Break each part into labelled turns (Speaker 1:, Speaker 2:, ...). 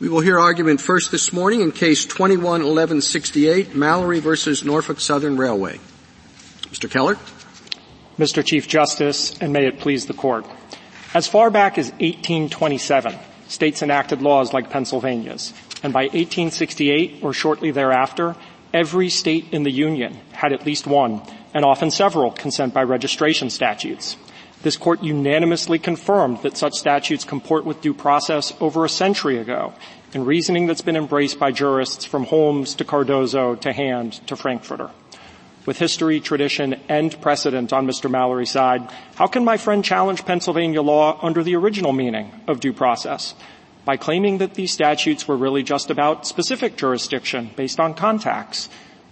Speaker 1: We will hear argument first this morning in case 211168, Mallory versus Norfolk Southern Railway. Mr. Keller.
Speaker 2: Mr. Chief Justice, and may it please the court. As far back as 1827, states enacted laws like Pennsylvania's, and by 1868 or shortly thereafter, every state in the Union had at least one, and often several, consent by registration statutes. This court unanimously confirmed that such statutes comport with due process over a century ago in reasoning that's been embraced by jurists from Holmes to Cardozo to Hand to Frankfurter. With history, tradition, and precedent on Mr. Mallory's side, how can my friend challenge Pennsylvania law under the original meaning of due process? By claiming that these statutes were really just about specific jurisdiction based on contacts.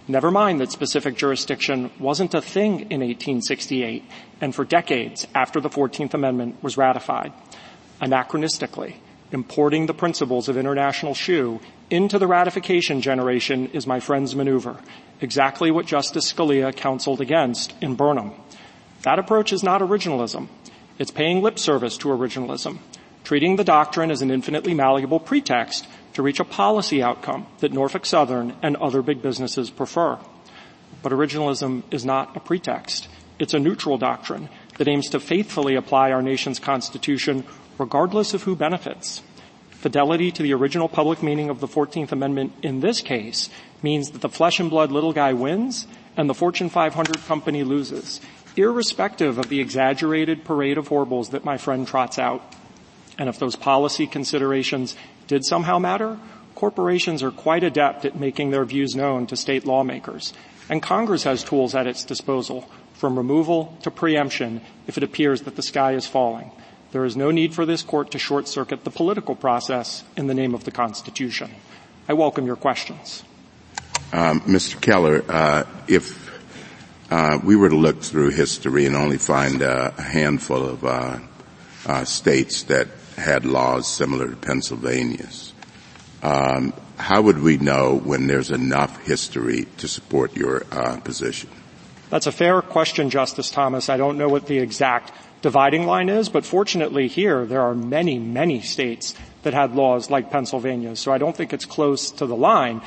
Speaker 2: Never mind that specific jurisdiction wasn't a thing in 1868 and for decades after the 14th Amendment was ratified. Anachronistically, importing the principles of international shoe into the ratification generation is my friend's maneuver, exactly what Justice Scalia counseled against in Burnham. That approach is not originalism. It's paying lip service to originalism, treating the doctrine as an infinitely malleable pretext to reach a policy outcome that Norfolk Southern and other big businesses prefer. But originalism is not a pretext. It's a neutral doctrine that aims to faithfully apply our nation's constitution regardless of who benefits. Fidelity to the original public meaning of the 14th Amendment in this case means that the flesh and blood little guy wins and the Fortune 500 company loses, irrespective of the exaggerated parade of horribles that my friend trots out. And if those policy considerations did somehow matter, corporations are quite adept at making their views known to state lawmakers. And Congress has tools at its disposal, from removal to preemption, if it appears that the sky is falling. There is no need for this court to short circuit the political process in the name of the Constitution. I welcome your questions.
Speaker 3: Um, Mr. Keller, uh, if uh, we were to look through history and only find uh, a handful of uh, uh, states that had laws similar to Pennsylvania's, um, how would we know when there's enough history to support your uh, position?
Speaker 2: That's a fair question, Justice Thomas. I don't know what the exact dividing line is, but fortunately here there are many, many states that had laws like Pennsylvania, so I don't think it's close to the line.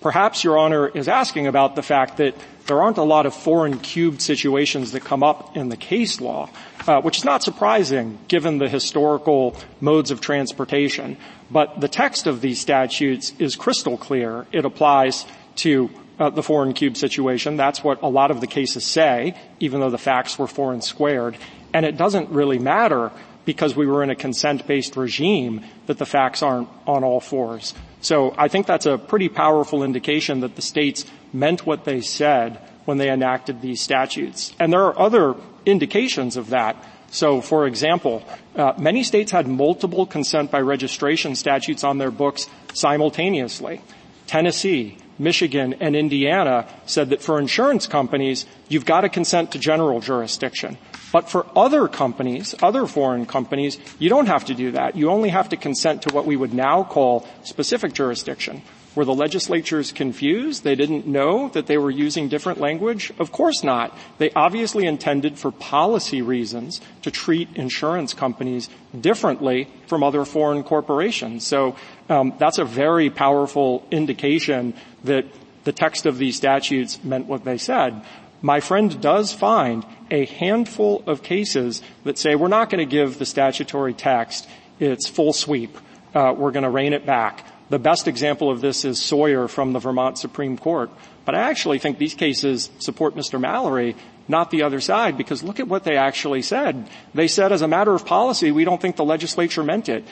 Speaker 2: Perhaps Your Honor is asking about the fact that there aren't a lot of foreign cubed situations that come up in the case law, uh, which is not surprising given the historical modes of transportation. But the text of these statutes is crystal clear. It applies to uh, the foreign cube situation. That's what a lot of the cases say, even though the facts were foreign squared. And it doesn't really matter because we were in a consent-based regime that the facts aren't on all fours. So I think that's a pretty powerful indication that the states meant what they said when they enacted these statutes. And there are other indications of that. So, for example, uh, many states had multiple consent by registration statutes on their books simultaneously. Tennessee, Michigan, and Indiana said that for insurance companies, you've got to consent to general jurisdiction. But for other companies, other foreign companies, you don't have to do that. You only have to consent to what we would now call specific jurisdiction. Were the legislatures confused? They didn't know that they were using different language? Of course not. They obviously intended for policy reasons to treat insurance companies differently from other foreign corporations. So um, that's a very powerful indication that the text of these statutes meant what they said. My friend does find a handful of cases that say we're not going to give the statutory text its full sweep. Uh, we're going to rein it back. The best example of this is Sawyer from the Vermont Supreme Court. But I actually think these cases support Mr. Mallory, not the other side, because look at what they actually said. They said as a matter of policy, we don't think the legislature meant it.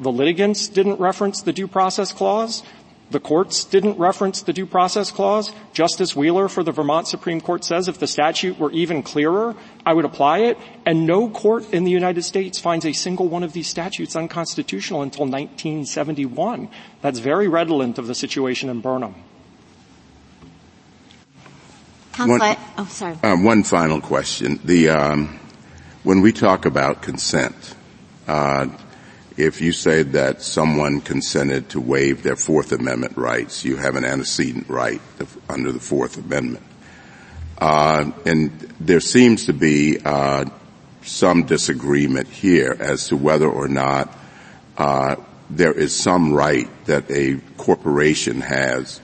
Speaker 2: The litigants didn't reference the due process clause. The courts didn't reference the due process clause. Justice Wheeler for the Vermont Supreme Court says if the statute were even clearer, I would apply it. And no court in the United States finds a single one of these statutes unconstitutional until 1971. That's very redolent of the situation in Burnham.
Speaker 3: One, oh, sorry. Uh, one final question. The, um, when we talk about consent, uh, if you say that someone consented to waive their Fourth Amendment rights, you have an antecedent right under the Fourth Amendment. Uh, and there seems to be uh, some disagreement here as to whether or not uh, there is some right that a corporation has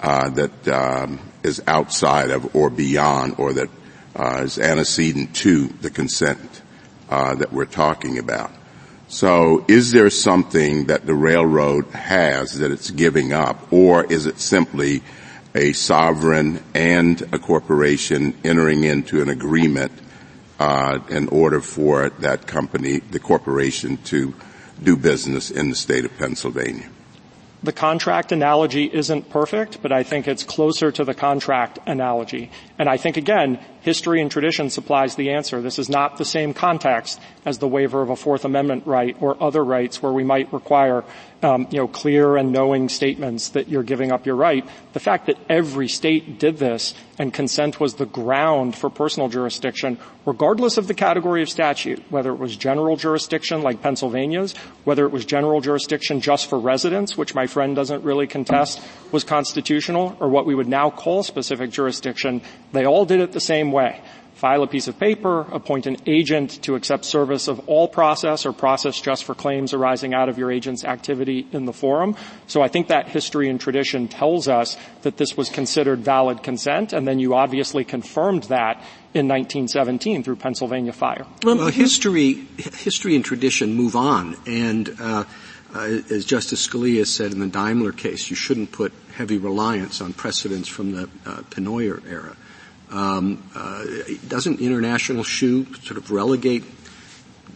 Speaker 3: uh, that um, is outside of or beyond or that uh, is antecedent to the consent uh, that we're talking about. So is there something that the railroad has that it's giving up or is it simply a sovereign and a corporation entering into an agreement uh, in order for that company, the corporation, to do business in the state of Pennsylvania?
Speaker 2: The contract analogy isn't perfect, but I think it's closer to the contract analogy. And I think again, history and tradition supplies the answer. This is not the same context as the waiver of a Fourth Amendment right or other rights where we might require um, you know, clear and knowing statements that you're giving up your right. The fact that every state did this and consent was the ground for personal jurisdiction, regardless of the category of statute, whether it was general jurisdiction like Pennsylvania's, whether it was general jurisdiction just for residents, which my friend doesn't really contest was constitutional, or what we would now call specific jurisdiction, they all did it the same way file a piece of paper, appoint an agent to accept service of all process or process just for claims arising out of your agent's activity in the forum. So I think that history and tradition tells us that this was considered valid consent, and then you obviously confirmed that in 1917 through Pennsylvania Fire.
Speaker 1: Well, history, history and tradition move on, and uh, as Justice Scalia said in the Daimler case, you shouldn't put heavy reliance on precedents from the uh, era. Um, uh, doesn't international shoe sort of relegate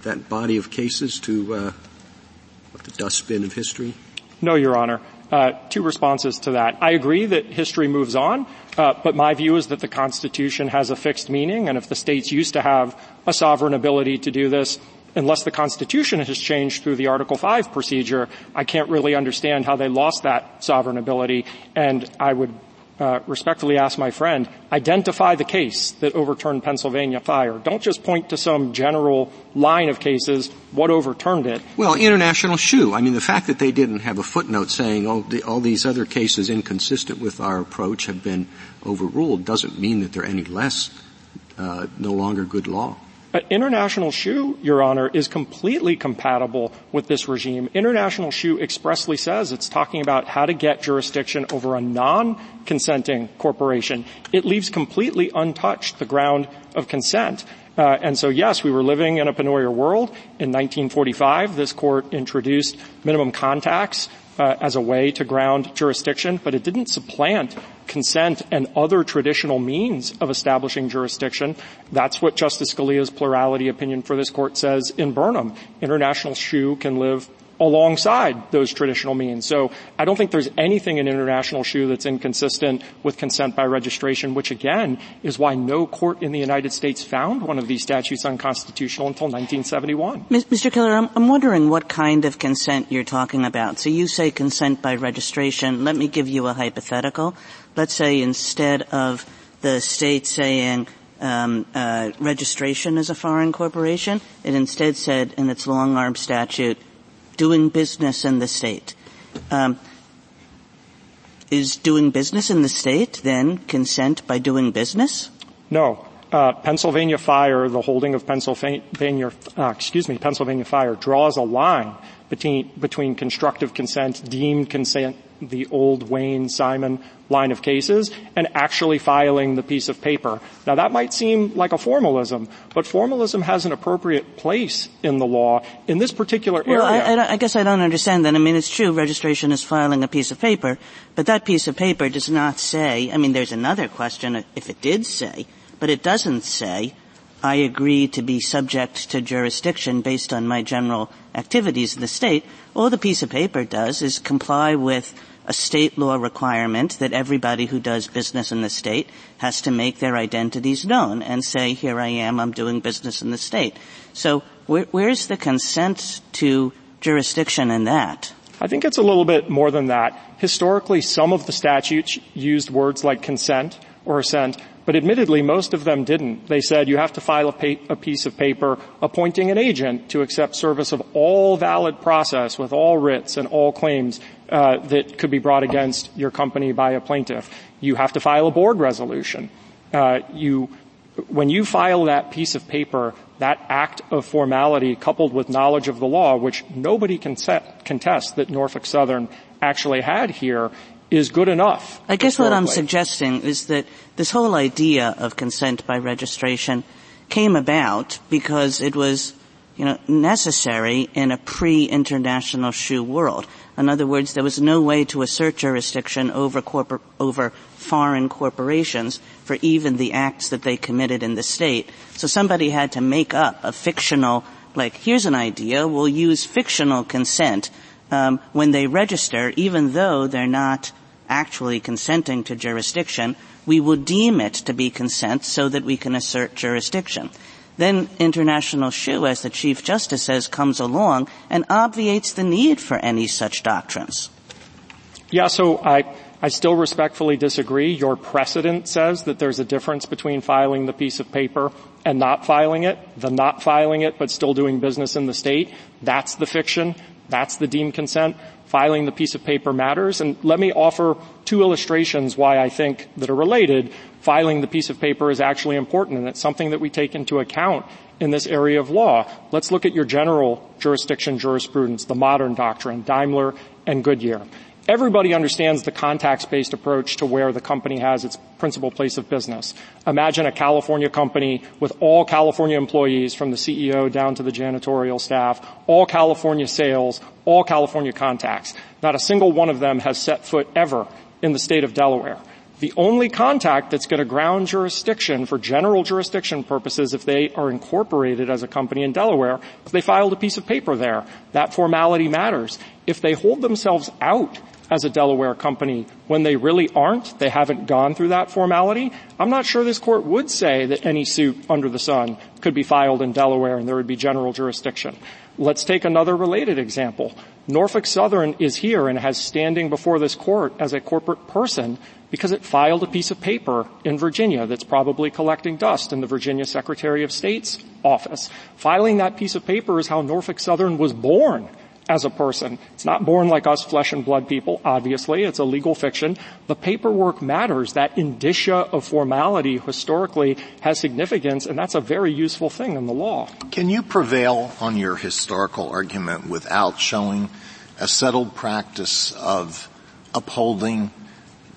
Speaker 1: that body of cases to uh, the dustbin of history?
Speaker 2: No, Your Honor. Uh, two responses to that. I agree that history moves on, uh, but my view is that the Constitution has a fixed meaning, and if the states used to have a sovereign ability to do this, unless the Constitution has changed through the Article 5 procedure, I can't really understand how they lost that sovereign ability, and I would uh, respectfully ask my friend, identify the case that overturned Pennsylvania fire. Don't just point to some general line of cases. What overturned it?
Speaker 1: Well, international shoe. I mean, the fact that they didn't have a footnote saying, oh, the, all these other cases inconsistent with our approach have been overruled doesn't mean that they're any less, uh, no longer good law.
Speaker 2: International Shoe, Your Honor, is completely compatible with this regime. International Shoe expressly says it's talking about how to get jurisdiction over a non-consenting corporation. It leaves completely untouched the ground of consent. Uh, and so yes, we were living in a Pennoyer world. In 1945, this court introduced minimum contacts uh, as a way to ground jurisdiction, but it didn't supplant consent and other traditional means of establishing jurisdiction. That's what Justice Scalia's plurality opinion for this court says in Burnham. International shoe can live alongside those traditional means. So I don't think there's anything in international shoe that's inconsistent with consent by registration, which again is why no court in the United States found one of these statutes unconstitutional until 1971.
Speaker 4: Mr. Keller, I'm, I'm wondering what kind of consent you're talking about. So you say consent by registration. Let me give you a hypothetical. Let's say instead of the state saying um, uh, registration as a foreign corporation, it instead said in its long arm statute doing business in the state. Um, is doing business in the state then consent by doing business?
Speaker 2: No. Uh, Pennsylvania Fire, the holding of Pennsylvania, uh, excuse me, Pennsylvania Fire draws a line between, between constructive consent, deemed consent the old Wayne Simon line of cases and actually filing the piece of paper. Now that might seem like a formalism, but formalism has an appropriate place in the law in this particular area.
Speaker 4: Well, I, I, I guess I don't understand that. I mean, it's true registration is filing a piece of paper, but that piece of paper does not say, I mean, there's another question if it did say, but it doesn't say, I agree to be subject to jurisdiction based on my general activities in the state. All the piece of paper does is comply with a state law requirement that everybody who does business in the state has to make their identities known and say, here I am, I'm doing business in the state. So where, where's the consent to jurisdiction in that?
Speaker 2: I think it's a little bit more than that. Historically, some of the statutes used words like consent or assent, but admittedly, most of them didn't. They said you have to file a, pa- a, piece of paper appointing an agent to accept service of all valid process with all writs and all claims that could be brought against your company by a plaintiff. You have to file a board resolution. Uh, you when you file that piece of paper, that act of formality coupled with knowledge of the law, which nobody can contest that Norfolk Southern actually had here, is good enough.
Speaker 4: I guess what I'm suggesting is that this whole idea of consent by registration came about because it was, you know, necessary in a pre-international shoe world. In other words, there was no way to assert jurisdiction over, corpor- over foreign corporations for even the acts that they committed in the state. So somebody had to make up a fictional, like, here's an idea, we'll use fictional consent um, when they register, even though they're not actually consenting to jurisdiction, we will deem it to be consent so that we can assert jurisdiction. Then international shoe, as the Chief Justice says, comes along and obviates the need for any such doctrines.
Speaker 2: Yeah, so I, I still respectfully disagree. Your precedent says that there's a difference between filing the piece of paper and not filing it. The not filing it but still doing business in the state, that's the fiction. That's the deemed consent. Filing the piece of paper matters. And let me offer two illustrations why I think that are related. Filing the piece of paper is actually important and it's something that we take into account in this area of law. Let's look at your general jurisdiction jurisprudence, the modern doctrine, Daimler and Goodyear. Everybody understands the contacts-based approach to where the company has its principal place of business. Imagine a California company with all California employees from the CEO down to the janitorial staff, all California sales, all California contacts. Not a single one of them has set foot ever in the state of Delaware. The only contact that's going to ground jurisdiction for general jurisdiction purposes if they are incorporated as a company in Delaware if they filed a piece of paper there. That formality matters. If they hold themselves out as a Delaware company when they really aren't. They haven't gone through that formality. I'm not sure this court would say that any suit under the sun could be filed in Delaware and there would be general jurisdiction. Let's take another related example. Norfolk Southern is here and has standing before this court as a corporate person because it filed a piece of paper in Virginia that's probably collecting dust in the Virginia Secretary of State's office. Filing that piece of paper is how Norfolk Southern was born as a person. It's not born like us flesh and blood people, obviously. It's a legal fiction. The paperwork matters. That indicia of formality historically has significance, and that's a very useful thing in the law.
Speaker 5: Can you prevail on your historical argument without showing a settled practice of upholding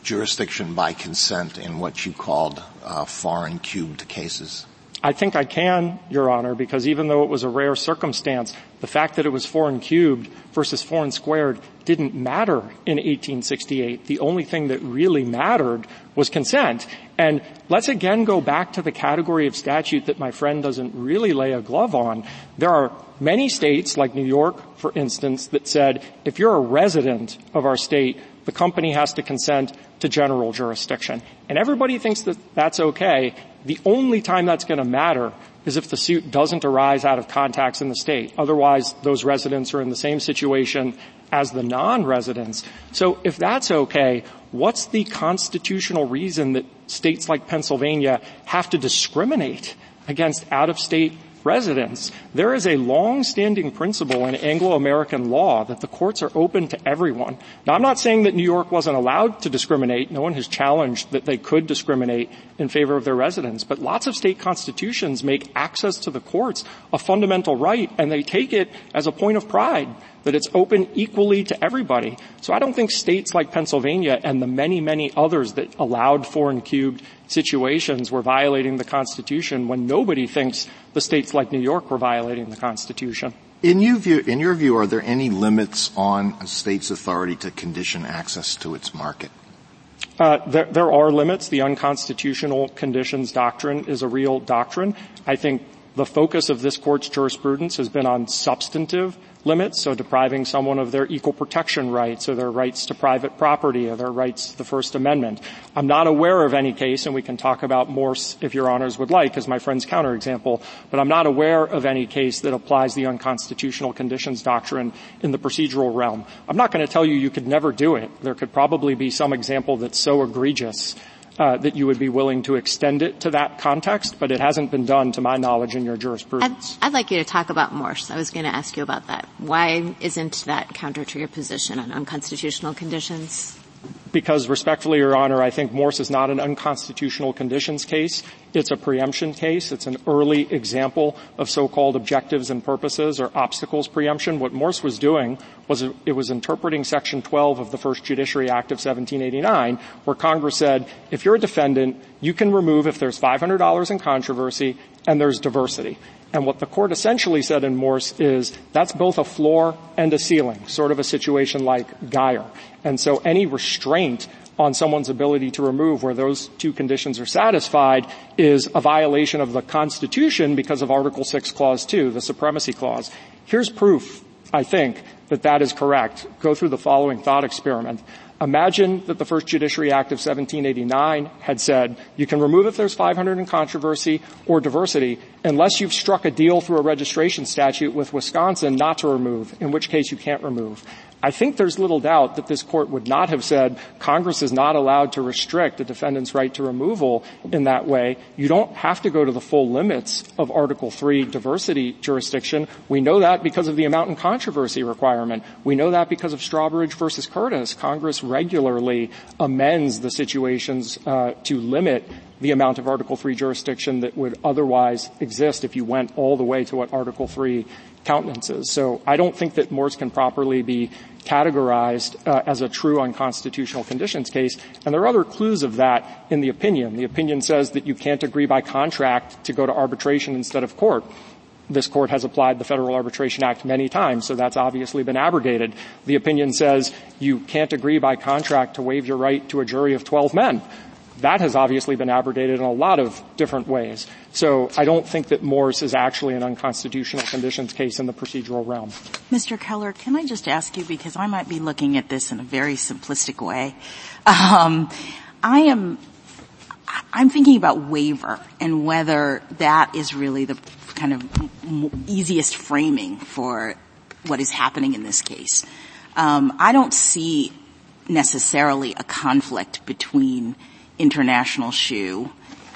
Speaker 5: jurisdiction by consent in what you called uh, foreign cubed cases?
Speaker 2: I think I can, Your Honor, because even though it was a rare circumstance, the fact that it was foreign cubed versus foreign squared didn't matter in 1868. The only thing that really mattered was consent. And let's again go back to the category of statute that my friend doesn't really lay a glove on. There are many states, like New York, for instance, that said, if you're a resident of our state, the company has to consent to general jurisdiction. And everybody thinks that that's okay. The only time that's going to matter is if the suit doesn't arise out of contacts in the state. Otherwise, those residents are in the same situation as the non-residents. So if that's okay, what's the constitutional reason that states like Pennsylvania have to discriminate against out-of-state residents. There is a long-standing principle in Anglo-American law that the courts are open to everyone. Now, I'm not saying that New York wasn't allowed to discriminate. No one has challenged that they could discriminate in favor of their residents. But lots of state constitutions make access to the courts a fundamental right, and they take it as a point of pride that it's open equally to everybody. So I don't think states like Pennsylvania and the many, many others that allowed foreign cubed situations were violating the Constitution when nobody thinks the states like New York were violating the Constitution.
Speaker 5: In, you view, in your view, are there any limits on a state's authority to condition access to its market?
Speaker 2: Uh, there, there, are limits. The unconstitutional conditions doctrine is a real doctrine. I think the focus of this court's jurisprudence has been on substantive limits, so depriving someone of their equal protection rights or their rights to private property or their rights to the First Amendment. I'm not aware of any case, and we can talk about more if your honors would like, as my friend's counterexample, but I'm not aware of any case that applies the unconstitutional conditions doctrine in the procedural realm. I'm not going to tell you you could never do it. There could probably be some example that's so egregious uh, that you would be willing to extend it to that context, but it hasn't been done to my knowledge in your jurisprudence.
Speaker 6: I'd, I'd like you to talk about Morse. I was going to ask you about that. Why isn't that counter to your position on unconstitutional conditions?
Speaker 2: Because respectfully, Your Honor, I think Morse is not an unconstitutional conditions case. It's a preemption case. It's an early example of so-called objectives and purposes or obstacles preemption. What Morse was doing was it was interpreting Section 12 of the First Judiciary Act of 1789, where Congress said, if you're a defendant, you can remove if there's $500 in controversy and there's diversity. And what the court essentially said in Morse is that's both a floor and a ceiling, sort of a situation like Geier. And so any restraint on someone's ability to remove where those two conditions are satisfied is a violation of the Constitution because of Article 6 Clause 2, the Supremacy Clause. Here's proof, I think, that that is correct. Go through the following thought experiment. Imagine that the first Judiciary Act of 1789 had said you can remove if there's 500 in controversy or diversity unless you've struck a deal through a registration statute with Wisconsin not to remove, in which case you can't remove. I think there's little doubt that this court would not have said Congress is not allowed to restrict a defendant's right to removal in that way. You don't have to go to the full limits of Article 3 diversity jurisdiction. We know that because of the amount in controversy requirement. We know that because of Strawbridge versus Curtis. Congress regularly amends the situations uh, to limit the amount of Article 3 jurisdiction that would otherwise exist if you went all the way to what Article 3 countenances. So I don't think that Morse can properly be categorized uh, as a true unconstitutional conditions case. And there are other clues of that in the opinion. The opinion says that you can't agree by contract to go to arbitration instead of court. This court has applied the Federal Arbitration Act many times, so that's obviously been abrogated. The opinion says you can't agree by contract to waive your right to a jury of 12 men that has obviously been abrogated in a lot of different ways. So I don't think that Morse is actually an unconstitutional conditions case in the procedural realm.
Speaker 7: Mr. Keller, can I just ask you, because I might be looking at this in a very simplistic way. Um, I am, I'm thinking about waiver and whether that is really the kind of easiest framing for what is happening in this case. Um, I don't see necessarily a conflict between international shoe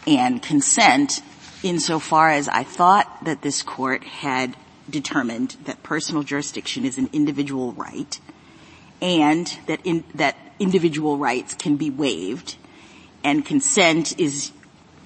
Speaker 7: and consent insofar as I thought that this court had determined that personal jurisdiction is an individual right and that in, that individual rights can be waived and consent is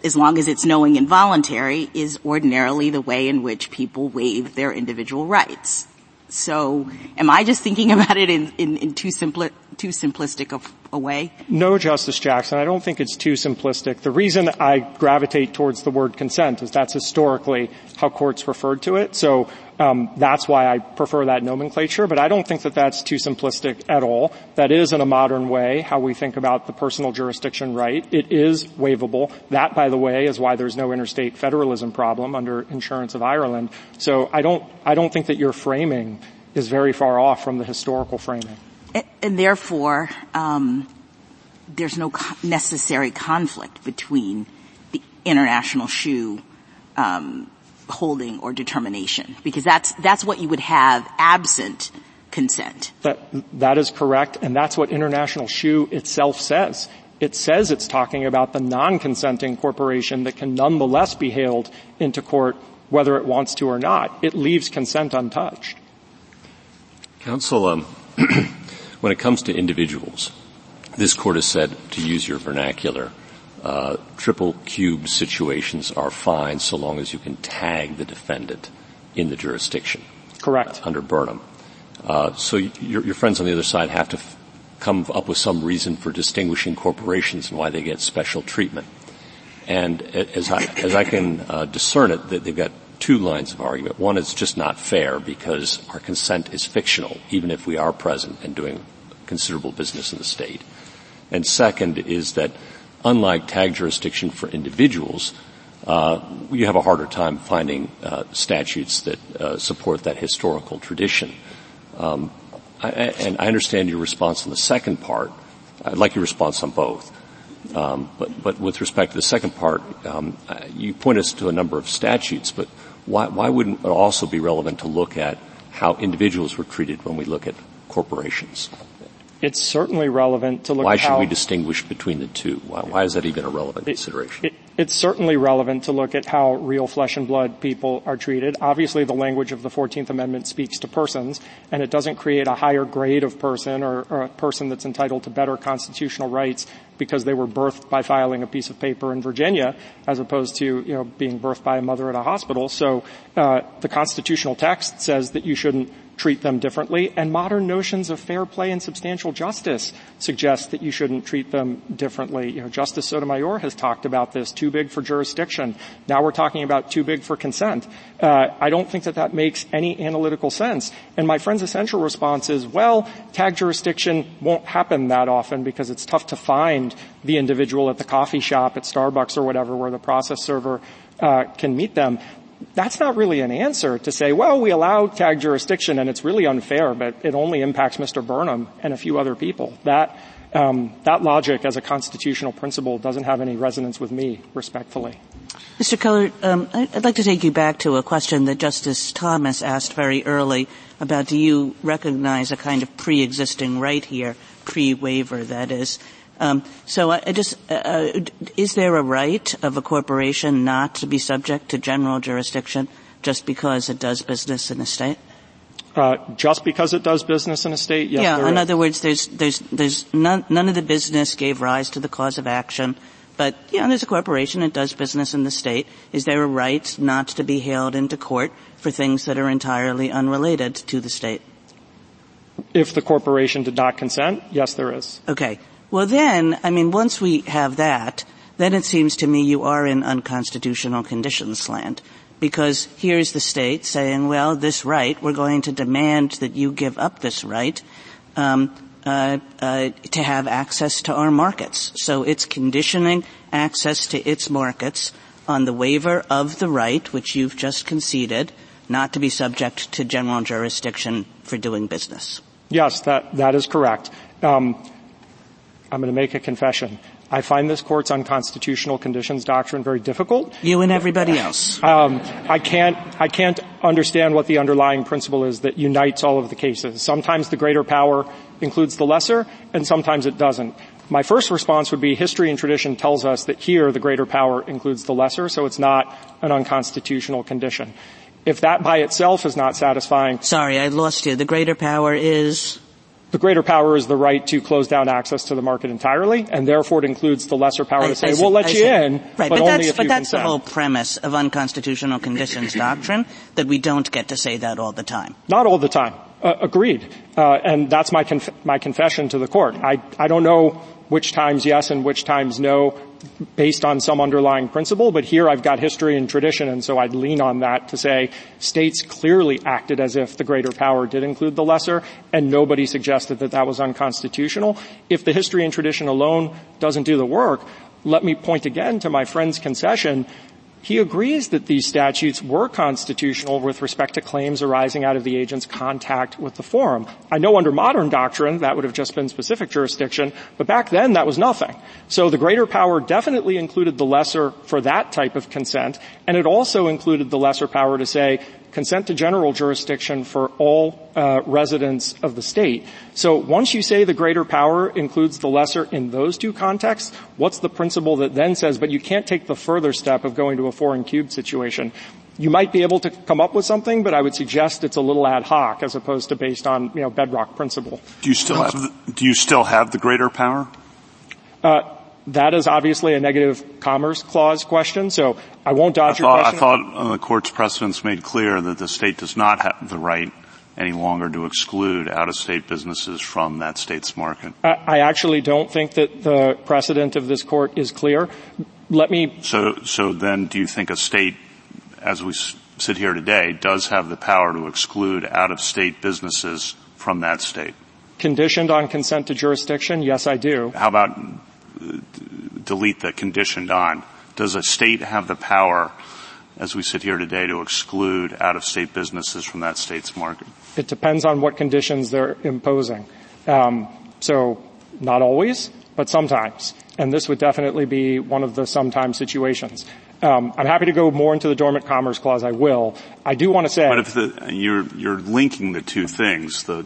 Speaker 7: as long as it's knowing and voluntary is ordinarily the way in which people waive their individual rights. So am I just thinking about it in, in, in too, simpli- too simplistic of a way?
Speaker 2: No, Justice Jackson. I don't think it's too simplistic. The reason I gravitate towards the word consent is that's historically how courts referred to it. So um, that's why I prefer that nomenclature, but I don't think that that's too simplistic at all. That is, in a modern way, how we think about the personal jurisdiction right. It is waivable. That, by the way, is why there's no interstate federalism problem under Insurance of Ireland. So I don't, I don't think that your framing is very far off from the historical framing.
Speaker 7: And, and therefore, um, there's no co- necessary conflict between the international shoe um, holding or determination because that's that's what you would have absent consent.
Speaker 2: That that is correct, and that's what international shoe itself says. It says it's talking about the non-consenting corporation that can nonetheless be haled into court whether it wants to or not. It leaves consent untouched.
Speaker 8: Counsel, um, when it comes to individuals, this court has said, to use your vernacular, uh, triple cube situations are fine so long as you can tag the defendant in the jurisdiction.
Speaker 2: Correct.
Speaker 8: Uh, under Burnham. Uh, so your, your, friends on the other side have to f- come up with some reason for distinguishing corporations and why they get special treatment. And as I, as I can uh, discern it, that they've got two lines of argument. One is just not fair because our consent is fictional, even if we are present and doing considerable business in the state. And second is that unlike tag jurisdiction for individuals, uh, you have a harder time finding uh, statutes that uh, support that historical tradition. Um, I, and I understand your response on the second part. I'd like your response on both. Um, but, but, with respect to the second part, um, you point us to a number of statutes, but why, why wouldn't it also be relevant to look at how individuals were treated when we look at corporations?
Speaker 2: It's certainly relevant to look
Speaker 8: why
Speaker 2: at
Speaker 8: should we distinguish between the two? Why, why, is that even a relevant consideration?
Speaker 2: It, it's certainly relevant to look at how real flesh and blood people are treated. Obviously, the language of the 14th Amendment speaks to persons, and it doesn't create a higher grade of person or, or, a person that's entitled to better constitutional rights because they were birthed by filing a piece of paper in Virginia as opposed to, you know, being birthed by a mother at a hospital. So, uh, the constitutional text says that you shouldn't treat them differently, and modern notions of fair play and substantial justice suggest that you shouldn't treat them differently. You know, Justice Sotomayor has talked about this, too big for jurisdiction. Now we're talking about too big for consent. Uh, I don't think that that makes any analytical sense. And my friend's essential response is, well, tag jurisdiction won't happen that often because it's tough to find the individual at the coffee shop at Starbucks or whatever where the process server uh, can meet them that's not really an answer to say, well, we allow tag jurisdiction and it's really unfair, but it only impacts Mr. Burnham and a few other people. That, um, that logic as a constitutional principle doesn't have any resonance with me, respectfully.
Speaker 4: Mr. Keller, um, I'd like to take you back to a question that Justice Thomas asked very early about do you recognize a kind of pre-existing right here, pre-waiver that is, so I, I just, uh, uh, is there a right of a corporation not to be subject to general jurisdiction just because it does business in a state?
Speaker 2: Uh, just because it does business in a state, yes.
Speaker 4: Yeah.
Speaker 2: In
Speaker 4: other words, there's there's there's none none of the business gave rise to the cause of action, but yeah, there's a corporation that does business in the state. Is there a right not to be haled into court for things that are entirely unrelated to the state?
Speaker 2: If the corporation did not consent, yes, there is.
Speaker 4: Okay. Well then, I mean, once we have that, then it seems to me you are in unconstitutional conditions land. Because here's the state saying, well, this right, we're going to demand that you give up this right, um, uh, uh, to have access to our markets. So it's conditioning access to its markets on the waiver of the right, which you've just conceded, not to be subject to general jurisdiction for doing business.
Speaker 2: Yes, that, that is correct. Um, I'm going to make a confession. I find this court's unconstitutional conditions doctrine very difficult.
Speaker 4: You and everybody else.
Speaker 2: Um, I can't. I can't understand what the underlying principle is that unites all of the cases. Sometimes the greater power includes the lesser, and sometimes it doesn't. My first response would be history and tradition tells us that here the greater power includes the lesser, so it's not an unconstitutional condition. If that by itself is not satisfying.
Speaker 4: Sorry, I lost you. The greater power is?
Speaker 2: The greater power is the right to close down access to the market entirely, and therefore it includes the lesser power I, to say, we'll let I you in,
Speaker 4: right,
Speaker 2: but,
Speaker 4: but
Speaker 2: only
Speaker 4: if but
Speaker 2: you
Speaker 4: that's
Speaker 2: consent.
Speaker 4: the whole premise of unconstitutional conditions doctrine, that we don't get to say that all the time.
Speaker 2: Not all the time. Uh, agreed. Uh, and that's my, conf- my confession to the court. I, I don't know which times yes and which times no based on some underlying principle, but here I've got history and tradition, and so I'd lean on that to say states clearly acted as if the greater power did include the lesser, and nobody suggested that that was unconstitutional. If the history and tradition alone doesn't do the work, let me point again to my friend's concession he agrees that these statutes were constitutional with respect to claims arising out of the agent's contact with the forum. I know under modern doctrine that would have just been specific jurisdiction, but back then that was nothing. So the greater power definitely included the lesser for that type of consent, and it also included the lesser power to say, consent to general jurisdiction for all uh, residents of the state. So once you say the greater power includes the lesser in those two contexts, what's the principle that then says, but you can't take the further step of going to a foreign cube situation? You might be able to come up with something, but I would suggest it's a little ad hoc as opposed to based on, you know, bedrock principle.
Speaker 9: Do you still have the, do you still have the greater power?
Speaker 2: Uh, that is obviously a negative commerce clause question, so I won't dodge
Speaker 9: I thought,
Speaker 2: your question.
Speaker 9: I thought the court's precedents made clear that the state does not have the right any longer to exclude out-of-state businesses from that state's market.
Speaker 2: I, I actually don't think that the precedent of this court is clear. Let me.
Speaker 9: So, so then, do you think a state, as we sit here today, does have the power to exclude out-of-state businesses from that state?
Speaker 2: Conditioned on consent to jurisdiction, yes, I do.
Speaker 9: How about delete the conditioned on. Does a state have the power, as we sit here today, to exclude out-of-state businesses from that state's market?
Speaker 2: It depends on what conditions they're imposing. Um, so not always, but sometimes. And this would definitely be one of the sometimes situations. Um, I'm happy to go more into the dormant commerce clause. I will. I do want to say.
Speaker 9: But if the, you're you're linking the two things, the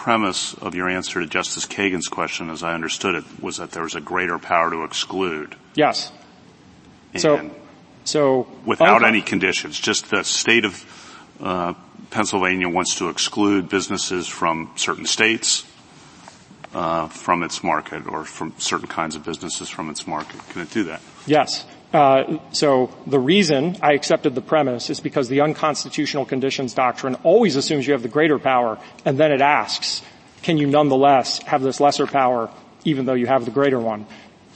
Speaker 9: premise of your answer to Justice Kagan's question, as I understood it, was that there was a greater power to exclude.
Speaker 2: Yes. so, so
Speaker 9: without any conditions, just the state of uh, Pennsylvania wants to exclude businesses from certain states uh, from its market, or from certain kinds of businesses from its market. Can it do that?
Speaker 2: Yes. Uh, so the reason I accepted the premise is because the unconstitutional conditions doctrine always assumes you have the greater power, and then it asks, can you nonetheless have this lesser power even though you have the greater one?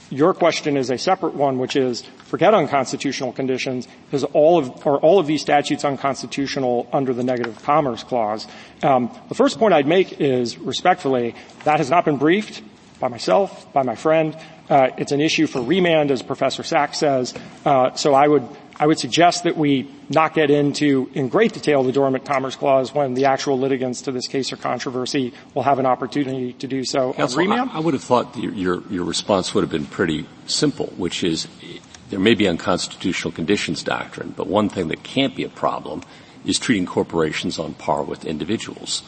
Speaker 2: Your question is a separate one, which is forget unconstitutional conditions. Is all of are all of these statutes unconstitutional under the negative commerce clause? Um, the first point I'd make is respectfully that has not been briefed by myself, by my friend. Uh, it's an issue for remand, as Professor Sachs says. Uh, so I would I would suggest that we not get into in great detail the dormant commerce clause when the actual litigants to this case or controversy will have an opportunity to do so.
Speaker 8: Counsel, remand? I, I, would have thought your, your, your response would have been pretty simple, which is there may be unconstitutional conditions doctrine, but one thing that can't be a problem is treating corporations on par with individuals.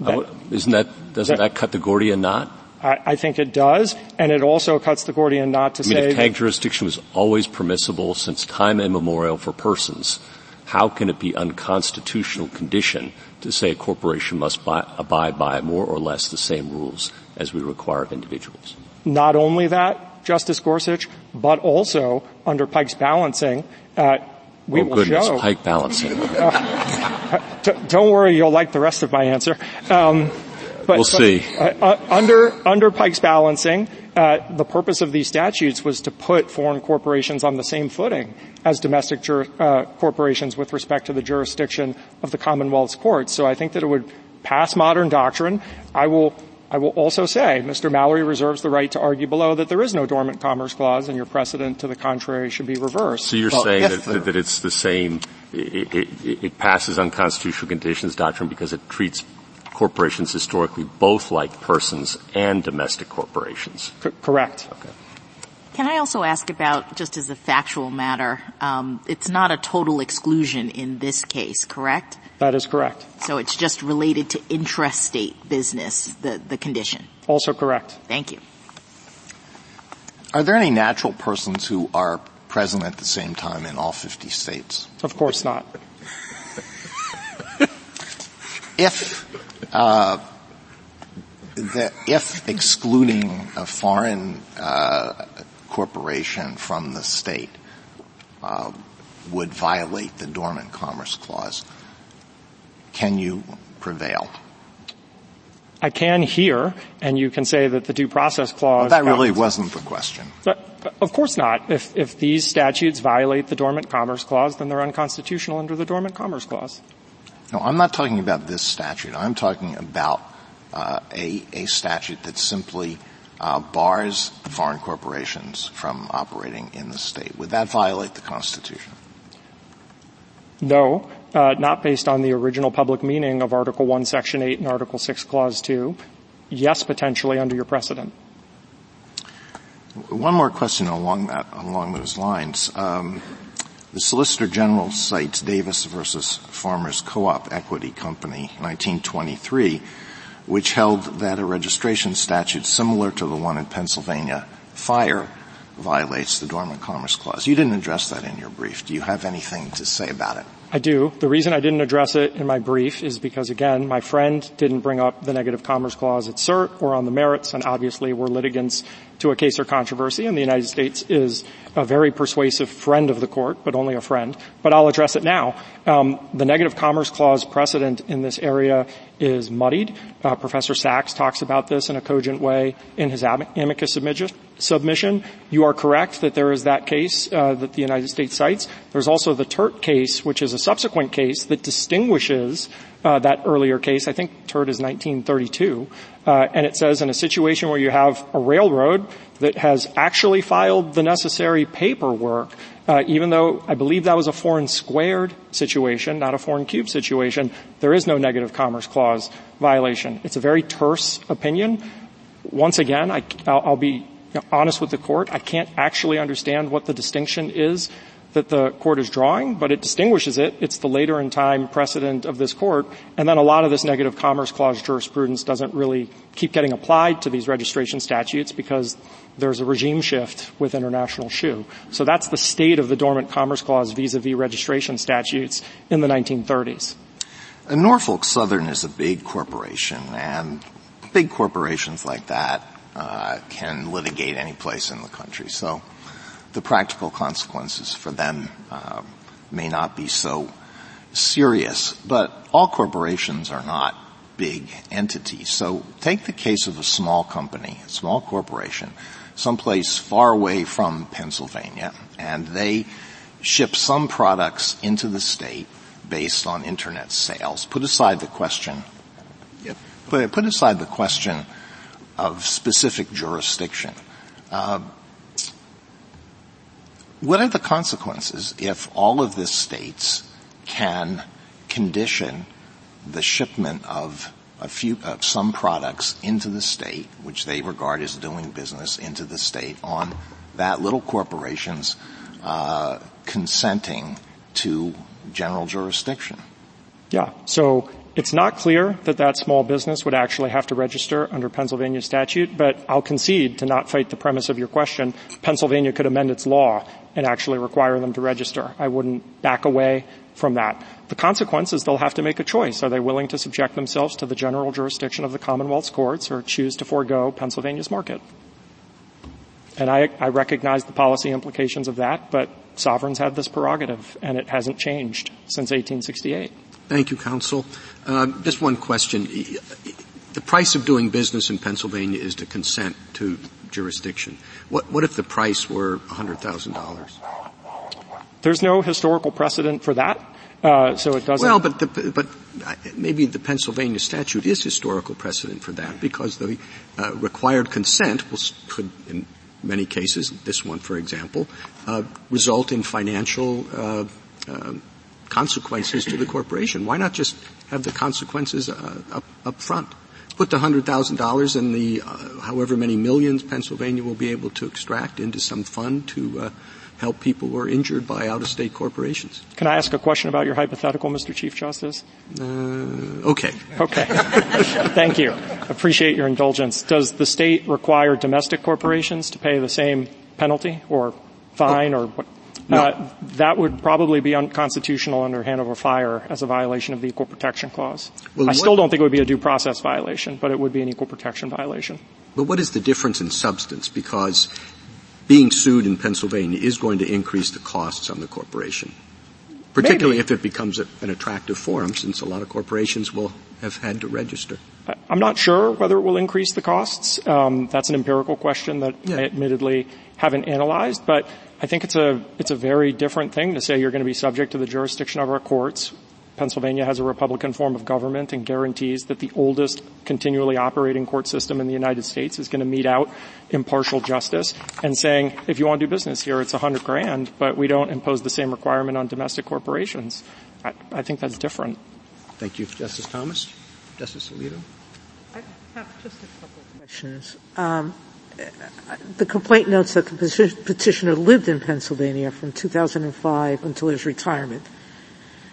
Speaker 8: That, isn't that doesn't that, that cut the Gordian knot?
Speaker 2: I, think it does, and it also cuts the Gordian knot to
Speaker 8: I mean,
Speaker 2: say
Speaker 8: if tag jurisdiction was always permissible since time immemorial for persons, how can it be unconstitutional condition to say a corporation must buy, abide by more or less the same rules as we require of individuals?
Speaker 2: Not only that, Justice Gorsuch, but also under Pike's balancing, uh, we
Speaker 8: oh,
Speaker 2: will
Speaker 8: goodness,
Speaker 2: show.
Speaker 8: Pike balancing.
Speaker 2: uh, t- don't worry, you'll like the rest of my answer. Um,
Speaker 8: but, we'll
Speaker 2: but,
Speaker 8: see.
Speaker 2: Uh, uh, under under Pike's balancing, uh, the purpose of these statutes was to put foreign corporations on the same footing as domestic jur- uh, corporations with respect to the jurisdiction of the Commonwealth's courts. So I think that it would pass modern doctrine. I will I will also say Mr. Mallory reserves the right to argue below that there is no dormant commerce clause and your precedent to the contrary should be reversed.
Speaker 8: So you're well, saying that, that, it's the same, it, it, it, passes unconstitutional conditions doctrine because it treats corporations historically both like persons and domestic corporations.
Speaker 2: C- correct.
Speaker 8: Okay.
Speaker 7: Can I also ask about, just as a factual matter, um, it's not a total exclusion in this case, correct?
Speaker 2: That is correct.
Speaker 7: So it's just related to intrastate business, the, the condition?
Speaker 2: Also correct.
Speaker 7: Thank you.
Speaker 5: Are there any natural persons who are present at the same time in all 50 states?
Speaker 2: Of course not.
Speaker 5: if the, if excluding a foreign uh, corporation from the state uh, would violate the dormant commerce clause, can you prevail?
Speaker 2: I can here, and you can say that the due process clause.
Speaker 5: That really wasn't the question.
Speaker 2: But, of course not. If, if these statutes violate the dormant commerce clause, then they're unconstitutional under the dormant commerce clause.
Speaker 5: No, I'm not talking about this statute. I'm talking about uh, a, a statute that simply uh, bars foreign corporations from operating in the state. Would that violate the Constitution?
Speaker 2: No, uh, not based on the original public meaning of Article 1, Section 8 and Article 6, Clause 2. Yes, potentially under your precedent.
Speaker 5: One more question along that, along those lines. Um, the Solicitor General cites Davis versus Farmers Co-op Equity Company, 1923, which held that a registration statute similar to the one in Pennsylvania, fire, violates the Dormant Commerce Clause. You didn't address that in your brief. Do you have anything to say about it?
Speaker 2: I do. The reason I didn't address it in my brief is because, again, my friend didn't bring up the negative commerce clause at cert or on the merits, and obviously we're litigants to a case or controversy, and the United States is a very persuasive friend of the court, but only a friend. But I'll address it now. Um, the negative commerce clause precedent in this area is muddied. Uh, Professor Sachs talks about this in a cogent way in his amicus submission. You are correct that there is that case uh, that the United States cites. There's also the Terte case, which is a subsequent case that distinguishes uh, that earlier case. I think Terte is 1932, uh, and it says in a situation where you have a railroad that has actually filed the necessary paperwork, uh, even though I believe that was a foreign squared situation, not a foreign cube situation, there is no negative commerce clause violation. It's a very terse opinion. Once again, I, will be honest with the court. I can't actually understand what the distinction is that the court is drawing, but it distinguishes it. It's the later in time precedent of this court. And then a lot of this negative commerce clause jurisprudence doesn't really keep getting applied to these registration statutes because there's a regime shift with international shoe. So that's the state of the dormant commerce clause vis-a-vis registration statutes in the 1930s.
Speaker 5: Norfolk Southern is a big corporation, and big corporations like that uh, can litigate any place in the country. So the practical consequences for them uh, may not be so serious. But all corporations are not big entities. So take the case of a small company, a small corporation, someplace far away from Pennsylvania, and they ship some products into the state based on internet sales. Put aside the question, yep. put, put aside the question of specific jurisdiction. Uh, what are the consequences if all of the states can condition the shipment of a few, some products into the state, which they regard as doing business into the state, on that little corporation's uh, consenting to general jurisdiction?
Speaker 2: Yeah. So it's not clear that that small business would actually have to register under Pennsylvania statute, but I'll concede to not fight the premise of your question. Pennsylvania could amend its law and actually require them to register. I wouldn't back away from that. The consequences, they'll have to make a choice. Are they willing to subject themselves to the general jurisdiction of the Commonwealth's courts or choose to forego Pennsylvania's market? And I, I recognize the policy implications of that, but sovereigns have this prerogative, and it hasn't changed since 1868.
Speaker 1: Thank you, counsel. Uh, just one question. The price of doing business in Pennsylvania is to consent to jurisdiction. What, what if the price were $100,000?
Speaker 2: There's no historical precedent for that. Uh, so it doesn't.
Speaker 1: Well, but the, but maybe the Pennsylvania statute is historical precedent for that because the uh, required consent will, could, in many cases, this one for example, uh, result in financial uh, uh, consequences to the corporation. Why not just have the consequences uh, up, up front? Put the hundred thousand dollars and the uh, however many millions Pennsylvania will be able to extract into some fund to uh, help people who are injured by out-of-state corporations.
Speaker 2: Can I ask a question about your hypothetical, Mr. Chief Justice?
Speaker 1: Uh, okay.
Speaker 2: Okay. Thank you. Appreciate your indulgence. Does the state require domestic corporations to pay the same penalty or fine oh. or what?
Speaker 1: No. Uh,
Speaker 2: that would probably be unconstitutional under Hanover Fire as a violation of the Equal Protection Clause. Well, I still don't think it would be a due process violation, but it would be an equal protection violation.
Speaker 1: But what is the difference in substance? Because being sued in Pennsylvania is going to increase the costs on the corporation, particularly
Speaker 2: Maybe.
Speaker 1: if it becomes a, an attractive forum, since a lot of corporations will have had to register.
Speaker 2: I'm not sure whether it will increase the costs. Um, that's an empirical question that yeah. I admittedly haven't analyzed, but I think it's a, it's a very different thing to say you're going to be subject to the jurisdiction of our courts. Pennsylvania has a Republican form of government and guarantees that the oldest continually operating court system in the United States is going to mete out impartial justice and saying, if you want to do business here, it's a hundred grand, but we don't impose the same requirement on domestic corporations. I, I think that's different.
Speaker 1: Thank you. Justice Thomas? Justice Alito?
Speaker 10: I have just a couple of questions. Um, the complaint notes that the petitioner lived in Pennsylvania from 2005 until his retirement,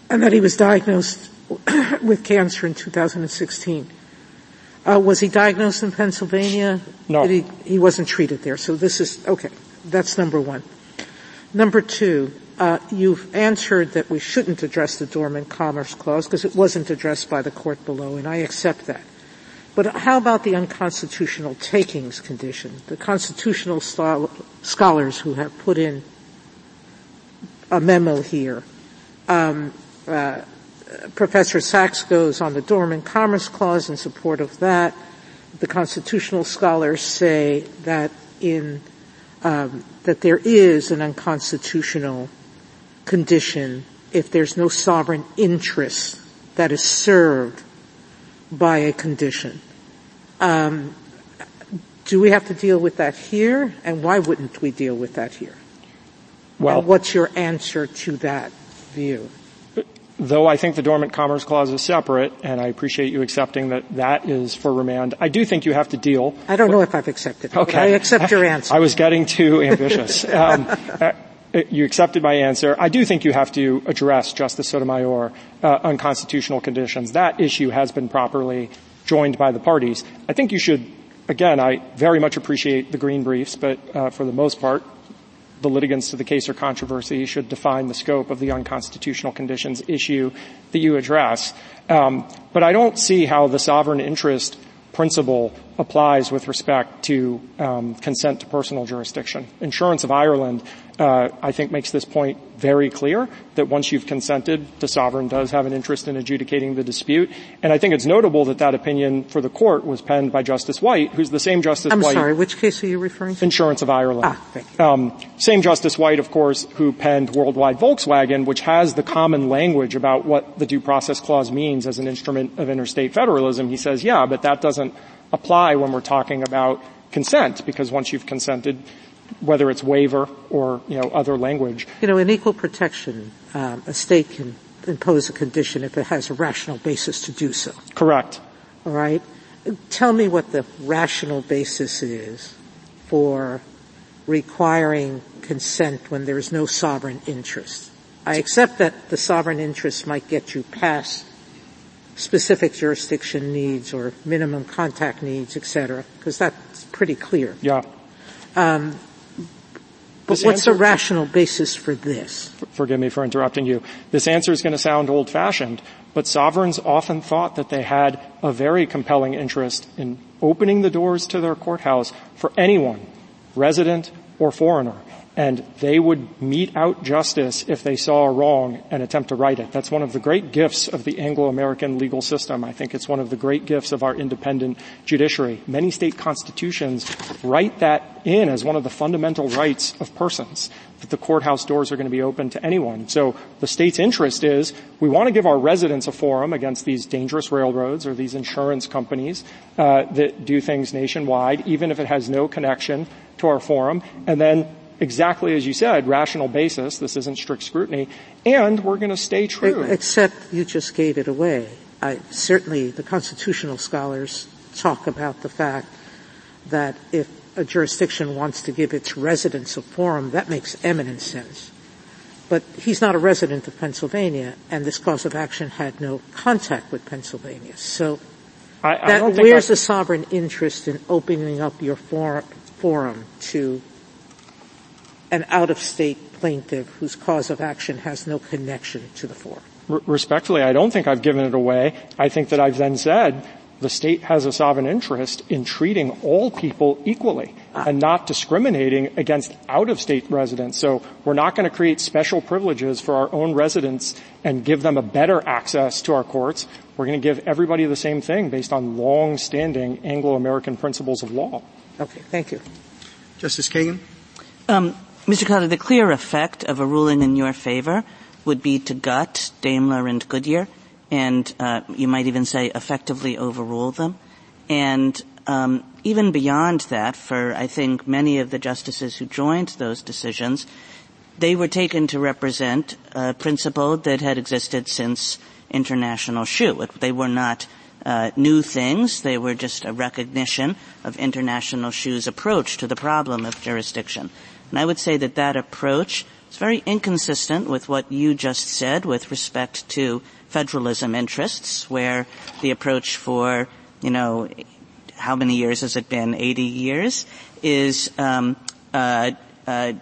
Speaker 10: and that he was diagnosed with cancer in 2016. Uh, was he diagnosed in Pennsylvania?
Speaker 2: No.
Speaker 10: He, he, wasn't treated there. So this is, okay, that's number one. Number two, uh, you've answered that we shouldn't address the Dormant Commerce Clause because it wasn't addressed by the court below, and I accept that. But how about the unconstitutional takings condition? The constitutional scholars who have put in a memo here, um, uh, Professor Sachs goes on the Dormant Commerce Clause in support of that. The constitutional scholars say that in um, that there is an unconstitutional condition if there's no sovereign interest that is served by a condition. Um, do we have to deal with that here, and why wouldn't we deal with that here?
Speaker 2: Well,
Speaker 10: and what's your answer to that view?
Speaker 2: Though I think the Dormant Commerce Clause is separate, and I appreciate you accepting that that is for remand, I do think you have to deal.
Speaker 10: I don't know if I've accepted it.
Speaker 2: Okay.
Speaker 10: I accept your answer.
Speaker 2: I was getting too ambitious. um, uh, you accepted my answer. I do think you have to address Justice Sotomayor uh, unconstitutional conditions. That issue has been properly joined by the parties. I think you should. Again, I very much appreciate the green briefs, but uh, for the most part, the litigants to the case or controversy should define the scope of the unconstitutional conditions issue that you address. Um, but I don't see how the sovereign interest principle applies with respect to um, consent to personal jurisdiction. Insurance of Ireland, uh, I think, makes this point very clear that once you've consented, the sovereign does have an interest in adjudicating the dispute. And I think it's notable that that opinion for the court was penned by Justice White, who's the same Justice
Speaker 10: I'm
Speaker 2: White.
Speaker 10: I'm sorry, which case are you referring to?
Speaker 2: Insurance of Ireland.
Speaker 10: Ah,
Speaker 2: um, same Justice White, of course, who penned Worldwide Volkswagen, which has the common language about what the due process clause means as an instrument of interstate federalism. He says, yeah, but that doesn't apply when we're talking about consent because once you've consented, whether it's waiver or you know other language.
Speaker 10: You know, in equal protection, um, a state can impose a condition if it has a rational basis to do so.
Speaker 2: Correct.
Speaker 10: All right. Tell me what the rational basis is for requiring consent when there is no sovereign interest. I accept that the sovereign interest might get you past specific jurisdiction needs or minimum contact needs, et cetera, because that's pretty clear.
Speaker 2: Yeah. Um,
Speaker 10: but what's answer, the rational basis for this?
Speaker 2: Forgive me for interrupting you. This answer is going to sound old-fashioned, but sovereigns often thought that they had a very compelling interest in opening the doors to their courthouse for anyone, resident or foreigner and they would mete out justice if they saw a wrong and attempt to right it. That's one of the great gifts of the Anglo-American legal system. I think it's one of the great gifts of our independent judiciary. Many state constitutions write that in as one of the fundamental rights of persons, that the courthouse doors are going to be open to anyone. So the state's interest is we want to give our residents a forum against these dangerous railroads or these insurance companies uh, that do things nationwide, even if it has no connection to our forum, and then exactly as you said, rational basis. This isn't strict scrutiny. And we're going to stay true.
Speaker 10: Except you just gave it away. I, certainly the constitutional scholars talk about the fact that if a jurisdiction wants to give its residents a forum, that makes eminent sense. But he's not a resident of Pennsylvania, and this cause of action had no contact with Pennsylvania. So
Speaker 2: I, I
Speaker 10: that, where's the sovereign interest in opening up your forum, forum to an out-of-state plaintiff whose cause of action has no connection to the forum.
Speaker 2: respectfully, I don't think I've given it away. I think that I've then said the state has a sovereign interest in treating all people equally and not discriminating against out-of-state residents. So we're not going to create special privileges for our own residents and give them a better access to our courts. We're going to give everybody the same thing based on long-standing Anglo-American principles of law.
Speaker 10: Okay, thank you.
Speaker 1: Justice Kagan?
Speaker 4: Um, Mr. Carter, the clear effect of a ruling in your favor would be to gut Daimler and Goodyear, and uh, you might even say effectively overrule them. And um, even beyond that, for I think many of the justices who joined those decisions, they were taken to represent a principle that had existed since international shoe. They were not uh, new things. They were just a recognition of international shoe's approach to the problem of jurisdiction. And I would say that that approach is very inconsistent with what you just said with respect to federalism interests, where the approach for, you know, how many years has it been? 80 years is um, uh, uh,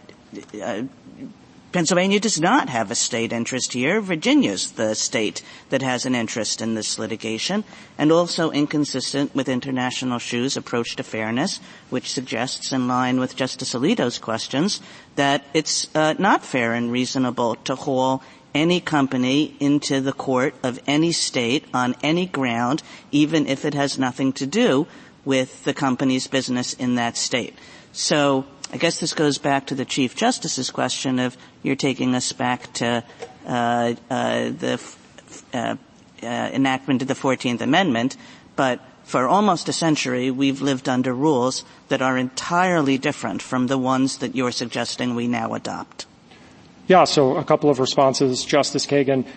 Speaker 4: uh Pennsylvania does not have a state interest here. Virginia's the state that has an interest in this litigation and also inconsistent with international shoes approach to fairness, which suggests in line with Justice Alito's questions that it's uh, not fair and reasonable to haul any company into the court of any state on any ground, even if it has nothing to do with the company's business in that state. So I guess this goes back to the Chief Justice's question of you're taking us back to uh, uh, the uh, uh, enactment of the 14th Amendment, but for almost a century we've lived under rules that are entirely different from the ones that you're suggesting we now adopt.
Speaker 2: Yeah, so a couple of responses, Justice Kagan.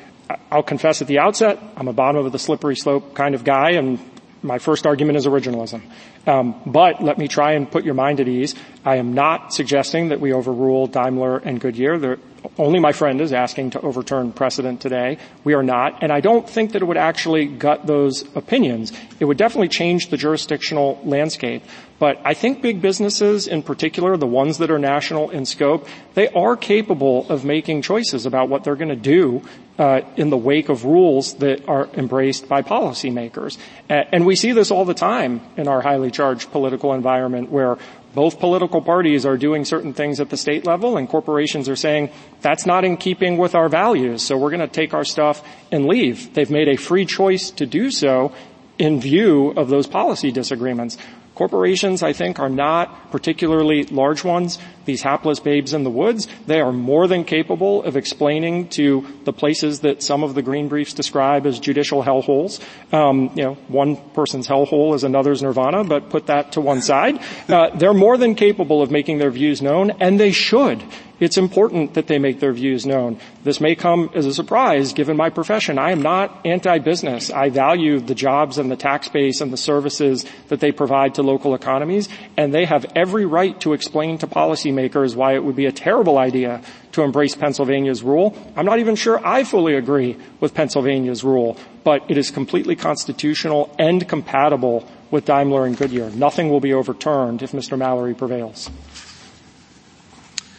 Speaker 2: I'll confess at the outset, I'm a bottom of the slippery slope kind of guy, and my first argument is originalism. Um, but let me try and put your mind at ease. I am not suggesting that we overrule Daimler and Goodyear. They're, only my friend is asking to overturn precedent today. We are not. And I don't think that it would actually gut those opinions. It would definitely change the jurisdictional landscape. But I think big businesses in particular, the ones that are national in scope, they are capable of making choices about what they're going to do uh, in the wake of rules that are embraced by policymakers. And we see this all the time in our highly charged political environment where both political parties are doing certain things at the state level and corporations are saying that's not in keeping with our values so we're going to take our stuff and leave. They've made a free choice to do so in view of those policy disagreements. Corporations, I think, are not particularly large ones. These hapless babes in the woods, they are more than capable of explaining to the places that some of the green briefs describe as judicial hellholes. Um, you know, one person's hellhole is another's nirvana, but put that to one side. Uh, they're more than capable of making their views known, and they should it's important that they make their views known. This may come as a surprise given my profession. I am not anti-business. I value the jobs and the tax base and the services that they provide to local economies, and they have every right to explain to policymakers why it would be a terrible idea to embrace Pennsylvania's rule. I'm not even sure I fully agree with Pennsylvania's rule, but it is completely constitutional and compatible with Daimler and Goodyear. Nothing will be overturned if Mr. Mallory prevails.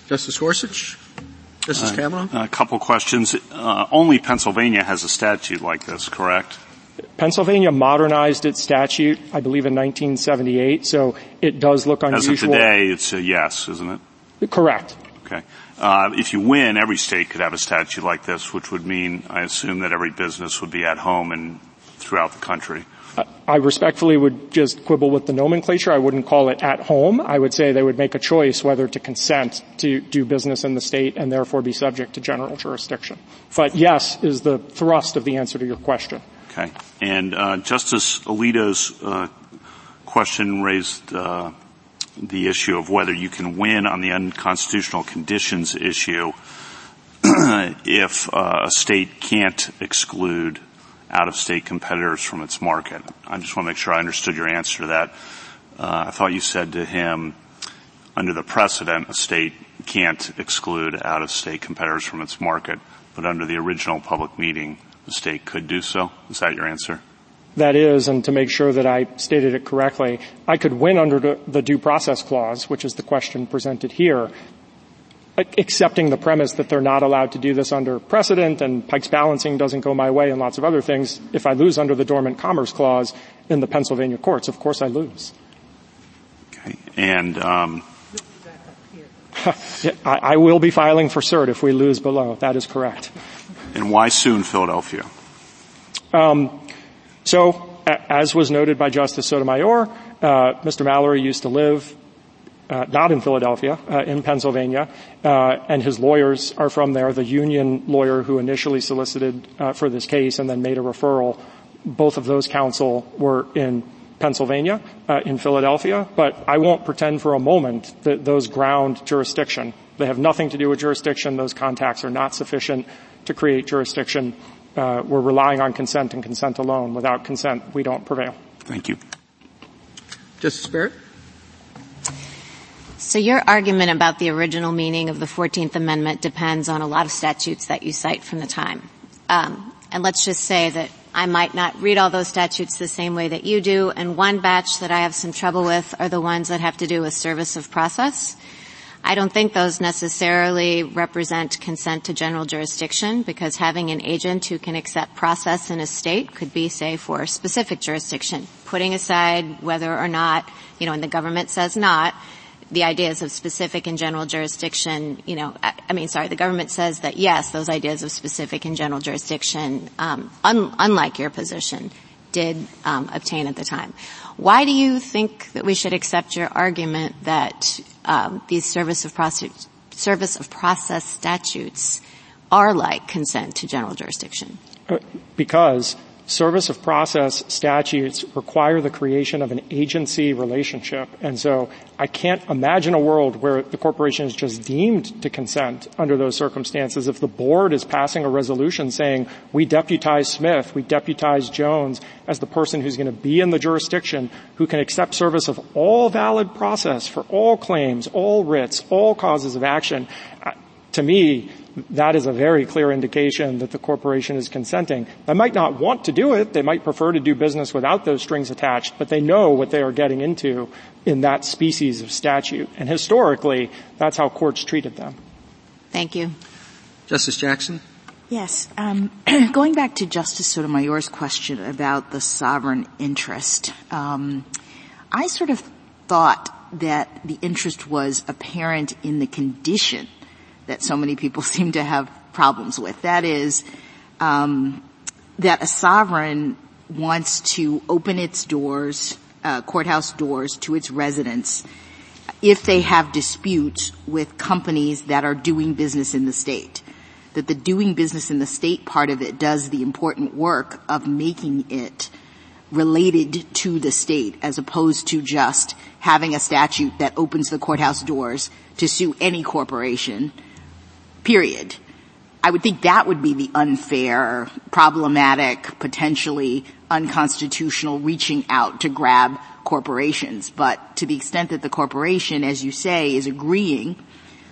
Speaker 1: Justice Gorsuch? Justice uh, Kavanaugh?
Speaker 9: A couple questions. Uh, only Pennsylvania has a statute like this, correct?
Speaker 2: Pennsylvania modernized its statute, I believe, in 1978, so it does look unusual.
Speaker 9: As of today, it's a yes, isn't
Speaker 2: it? Correct.
Speaker 9: Okay. Uh, if you win, every state could have a statute like this, which would mean, I assume, that every business would be at home and throughout the country.
Speaker 2: I respectfully would just quibble with the nomenclature. I wouldn't call it at home. I would say they would make a choice whether to consent to do business in the state and therefore be subject to general jurisdiction. But yes is the thrust of the answer to your question.
Speaker 9: Okay. And uh, Justice Alito's uh, question raised uh, the issue of whether you can win on the unconstitutional conditions issue if uh, a state can't exclude out-of-state competitors from its market. I just want to make sure I understood your answer to that. Uh, I thought you said to him, under the precedent, a state can't exclude out-of-state competitors from its market, but under the original public meeting, the state could do so. Is that your answer?
Speaker 2: That is, and to make sure that I stated it correctly, I could win under the due process clause, which is the question presented here, accepting the premise that they're not allowed to do this under precedent and Pike's balancing doesn't go my way and lots of other things, if I lose under the dormant commerce clause in the Pennsylvania courts, of course I lose.
Speaker 9: Okay. And um,
Speaker 2: I, I will be filing for cert if we lose below. That is correct.
Speaker 9: And why soon Philadelphia?
Speaker 2: Um, so, as was noted by Justice Sotomayor, uh, Mr. Mallory used to live uh, not in Philadelphia, uh, in Pennsylvania, uh, and his lawyers are from there. The union lawyer who initially solicited uh, for this case and then made a referral, both of those counsel were in Pennsylvania, uh, in Philadelphia. But I won't pretend for a moment that those ground jurisdiction. They have nothing to do with jurisdiction. Those contacts are not sufficient to create jurisdiction. Uh, we're relying on consent and consent alone. Without consent, we don't prevail.
Speaker 9: Thank you.
Speaker 1: Justice Barrett?
Speaker 6: So your argument about the original meaning of the 14th Amendment depends on a lot of statutes that you cite from the time. Um, and let's just say that I might not read all those statutes the same way that you do, and one batch that I have some trouble with are the ones that have to do with service of process. I don't think those necessarily represent consent to general jurisdiction because having an agent who can accept process in a state could be, say, for specific jurisdiction. Putting aside whether or not, you know, and the government says not, the ideas of specific and general jurisdiction, you know, I, mean, sorry, the government says that yes, those ideas of specific and general jurisdiction, um, un, unlike your position, did um, obtain at the time. Why do you think that we should accept your argument that um, these service of process service of process statutes are like consent to general jurisdiction?
Speaker 2: Uh, because service of process statutes require the creation of an agency relationship. And so I can't imagine a world where the corporation is just deemed to consent under those circumstances. If the board is passing a resolution saying we deputize Smith, we deputize Jones as the person who's going to be in the jurisdiction who can accept service of all valid process for all claims, all writs, all causes of action, uh, to me, that is a very clear indication that the corporation is consenting. They might not want to do it. They might prefer to do business without those strings attached, but they know what they are getting into in that species of statute. And historically, that's how courts treated them.
Speaker 6: Thank you.
Speaker 1: Justice Jackson?
Speaker 7: Yes. Um, going back to Justice Sotomayor's question about the sovereign interest, um, I sort of thought that the interest was apparent in the condition that so many people seem to have problems with. That is, um, that a sovereign wants to open its doors, uh, courthouse doors to its residents if they have disputes with companies that are doing business in the state. That the doing business in the state part of it does the important work of making it related to the state as opposed to just having a statute that opens the courthouse doors to sue any corporation period. I would think that would be the unfair, problematic, potentially unconstitutional reaching out to grab corporations. But to the extent that the corporation, as you say, is agreeing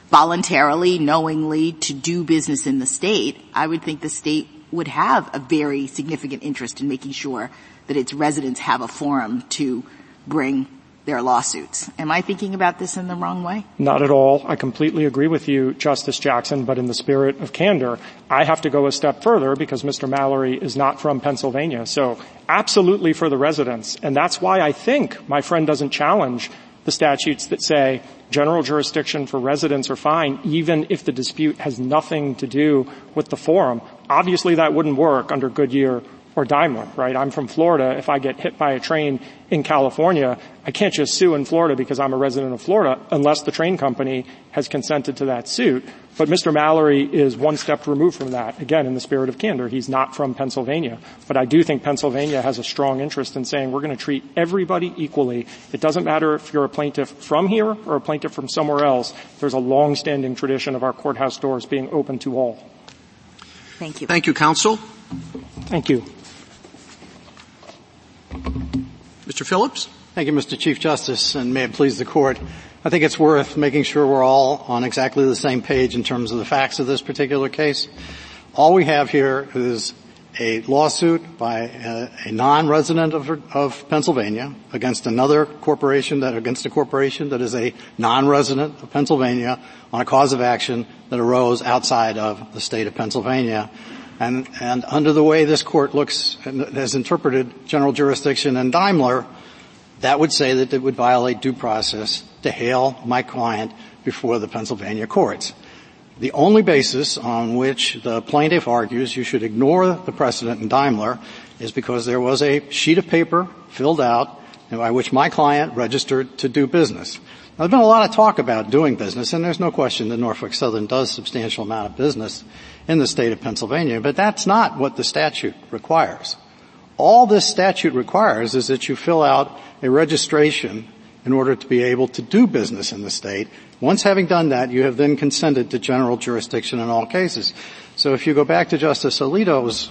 Speaker 7: voluntarily, knowingly to do business in the state, I would think the state would have a very significant interest in making sure that its residents have a forum to bring their lawsuits. Am I thinking about this in the wrong way?
Speaker 2: Not at all. I completely agree with you, Justice Jackson, but in the spirit of candor, I have to go a step further because Mr. Mallory is not from Pennsylvania. So absolutely for the residents. And that's why I think my friend doesn't challenge the statutes that say general jurisdiction for residents are fine even if the dispute has nothing to do with the forum. Obviously that wouldn't work under Goodyear or Daimler, right? I'm from Florida. If I get hit by a train in California, I can't just sue in Florida because I'm a resident of Florida unless the train company has consented to that suit. But Mr. Mallory is one step removed from that. Again, in the spirit of candor, he's not from Pennsylvania. But I do think Pennsylvania has a strong interest in saying we're going to treat everybody equally. It doesn't matter if you're a plaintiff from here or a plaintiff from somewhere else. There's a long-standing tradition of our courthouse doors being open to all.
Speaker 7: Thank you.
Speaker 1: Thank you, counsel.
Speaker 2: Thank you.
Speaker 1: Mr. Phillips?
Speaker 11: Thank you, Mr. Chief Justice, and may it please the court. I think it's worth making sure we're all on exactly the same page in terms of the facts of this particular case. All we have here is a lawsuit by a, a non-resident of, of, Pennsylvania against another corporation that against a corporation that is a non-resident of Pennsylvania on a cause of action that arose outside of the state of Pennsylvania. And, and under the way this court looks and has interpreted general jurisdiction and Daimler, that would say that it would violate due process to hale my client before the Pennsylvania courts. The only basis on which the plaintiff argues you should ignore the precedent in Daimler is because there was a sheet of paper filled out by which my client registered to do business. Now, there's been a lot of talk about doing business, and there's no question that Norfolk Southern does substantial amount of business in the state of Pennsylvania, but that's not what the statute requires. All this statute requires is that you fill out a registration in order to be able to do business in the state. Once having done that, you have then consented to general jurisdiction in all cases. So if you go back to Justice Alito's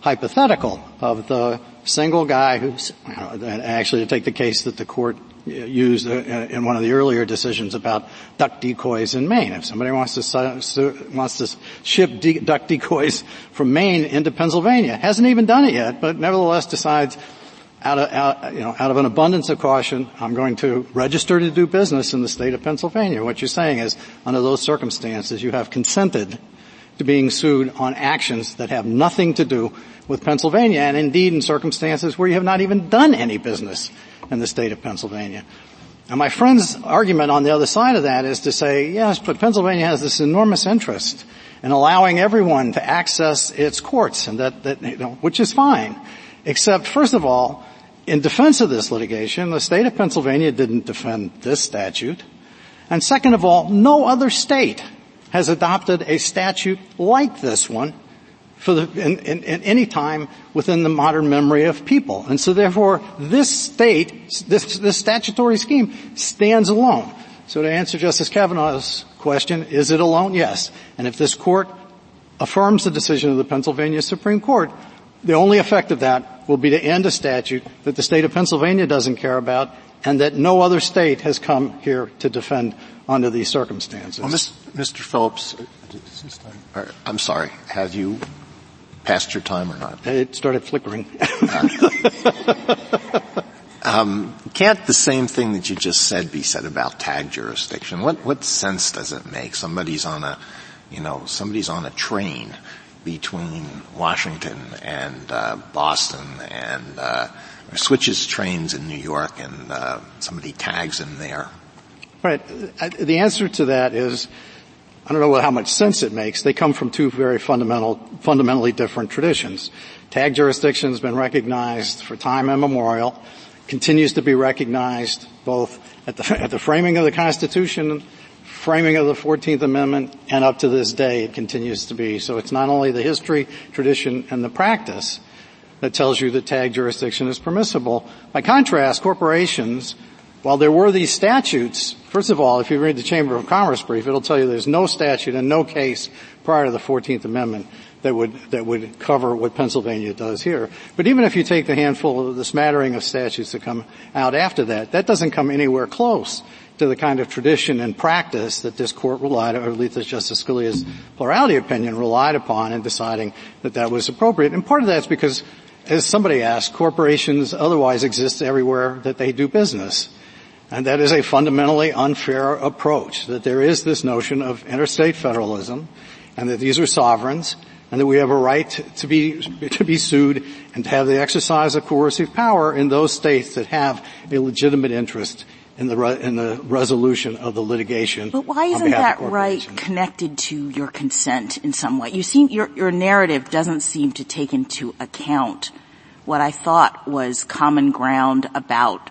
Speaker 11: hypothetical of the single guy who's, actually to take the case that the court used uh, in one of the earlier decisions about duck decoys in Maine. If somebody wants to wants to ship de- duck decoys from Maine into Pennsylvania, hasn't even done it yet, but nevertheless decides out of, out, you know, out of an abundance of caution, I'm going to register to do business in the state of Pennsylvania. What you're saying is, under those circumstances, you have consented to being sued on actions that have nothing to do with Pennsylvania, and indeed in circumstances where you have not even done any business in the state of Pennsylvania. Now my friend's argument on the other side of that is to say, yes, but Pennsylvania has this enormous interest in allowing everyone to access its courts, and that, that you know, which is fine. Except, first of all, in defense of this litigation, the state of Pennsylvania didn't defend this statute. And second of all, no other state has adopted a statute like this one for the, in, in, in, any time within the modern memory of people. And so therefore, this state, this, this statutory scheme stands alone. So to answer Justice Kavanaugh's question, is it alone? Yes. And if this court affirms the decision of the Pennsylvania Supreme Court, the only effect of that will be to end a statute that the state of Pennsylvania doesn't care about and that no other state has come here to defend under these circumstances.
Speaker 5: Well, Mr. Phillips, uh, I'm sorry, have you passed your time or not?
Speaker 11: It started flickering.
Speaker 5: um, can't the same thing that you just said be said about tag jurisdiction? What, what sense does it make? Somebody's on a, you know, somebody's on a train between Washington and uh, Boston and uh, switches trains in New York and uh, somebody tags him there.
Speaker 11: Right. The answer to that is, I don't know how much sense it makes. They come from two very fundamental, fundamentally different traditions. Tag jurisdiction has been recognized for time immemorial, continues to be recognized both at the, at the framing of the Constitution framing of the 14th Amendment and up to this day it continues to be. So it's not only the history, tradition, and the practice that tells you that tag jurisdiction is permissible. By contrast, corporations, while there were these statutes, first of all, if you read the Chamber of Commerce brief, it'll tell you there's no statute and no case prior to the 14th Amendment that would, that would cover what Pennsylvania does here. But even if you take the handful of the smattering of statutes that come out after that, that doesn't come anywhere close to the kind of tradition and practice that this court relied, or at least Justice Scalia's plurality opinion relied upon in deciding that that was appropriate. And part of that's because, as somebody asked, corporations otherwise exist everywhere that they do business. And that is a fundamentally unfair approach, that there is this notion of interstate federalism, and that these are sovereigns, and that we have a right to be, to be sued and to have the exercise of coercive power in those states that have a legitimate interest in the, re- in the resolution of the litigation.
Speaker 7: But why isn't that right connected to your consent in some way? You seem, your, your narrative doesn't seem to take into account what I thought was common ground about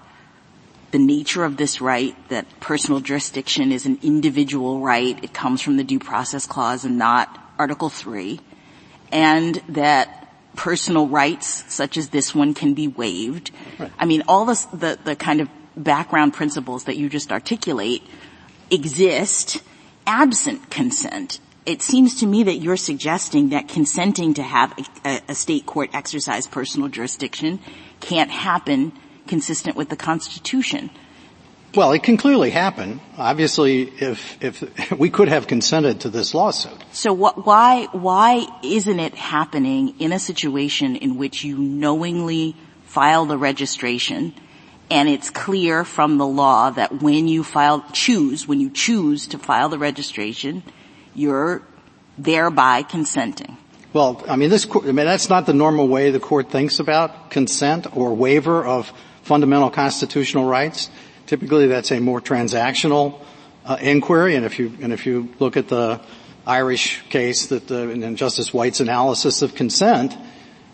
Speaker 7: the nature of this right, that personal jurisdiction is an individual right, it comes from the due process clause and not Article 3, and that personal rights such as this one can be waived. Right. I mean, all this, the, the kind of background principles that you just articulate exist absent consent. It seems to me that you're suggesting that consenting to have a, a, state court exercise personal jurisdiction can't happen consistent with the Constitution.
Speaker 11: Well, it can clearly happen. Obviously, if if we could have consented to this lawsuit.
Speaker 7: So what, why why isn't it happening in a situation in which you knowingly file the registration and it's clear from the law that when you file, choose, when you choose to file the registration, you're thereby consenting.
Speaker 11: Well, I mean, this, I mean, that's not the normal way the court thinks about consent or waiver of fundamental constitutional rights. Typically, that's a more transactional uh, inquiry, and if you and if you look at the Irish case that the, and Justice White's analysis of consent,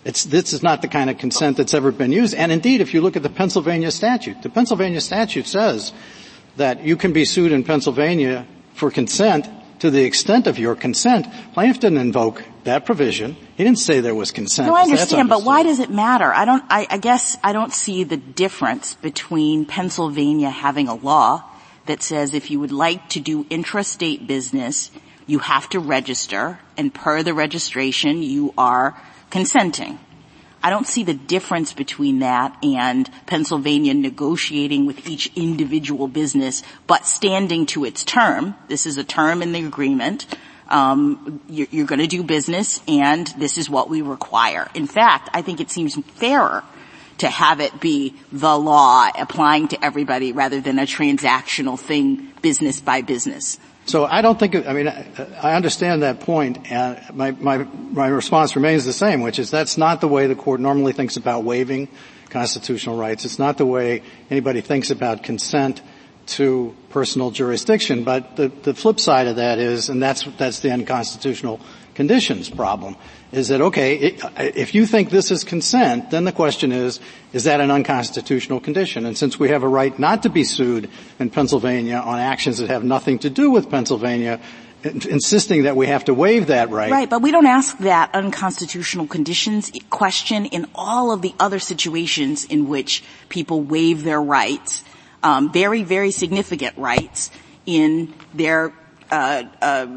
Speaker 11: it's, this is not the kind of consent that's ever been used. And indeed, if you look at the Pennsylvania statute, the Pennsylvania statute says that you can be sued in Pennsylvania for consent to the extent of your consent. Plaintiff didn't invoke that provision. He didn't say there was consent.
Speaker 7: No, I understand, but why does it matter? I don't, I, I guess I don't see the difference between Pennsylvania having a law that says if you would like to do intrastate business, you have to register, and per the registration, you are consenting. I don't see the difference between that and Pennsylvania negotiating with each individual business, but standing to its term. This is a term in the agreement. Um, you're, going to do business, and this is what we require. In fact, I think it seems fairer to have it be the law applying to everybody rather than a transactional thing, business by business.
Speaker 11: So I don't think, I mean, I understand that point, and my, my, my response remains the same, which is that's not the way the court normally thinks about waiving constitutional rights. It's not the way anybody thinks about consent to personal jurisdiction. But the, the flip side of that is, and that's, that's the unconstitutional conditions problem, is that okay, it, if you think this is consent, then the question is, is that an unconstitutional condition? And since we have a right not to be sued in Pennsylvania on actions that have nothing to do with Pennsylvania, insisting that we have to waive that right.
Speaker 7: Right, but we don't ask that unconstitutional conditions question in all of the other situations in which people waive their rights, um, very, very significant rights in their uh, uh,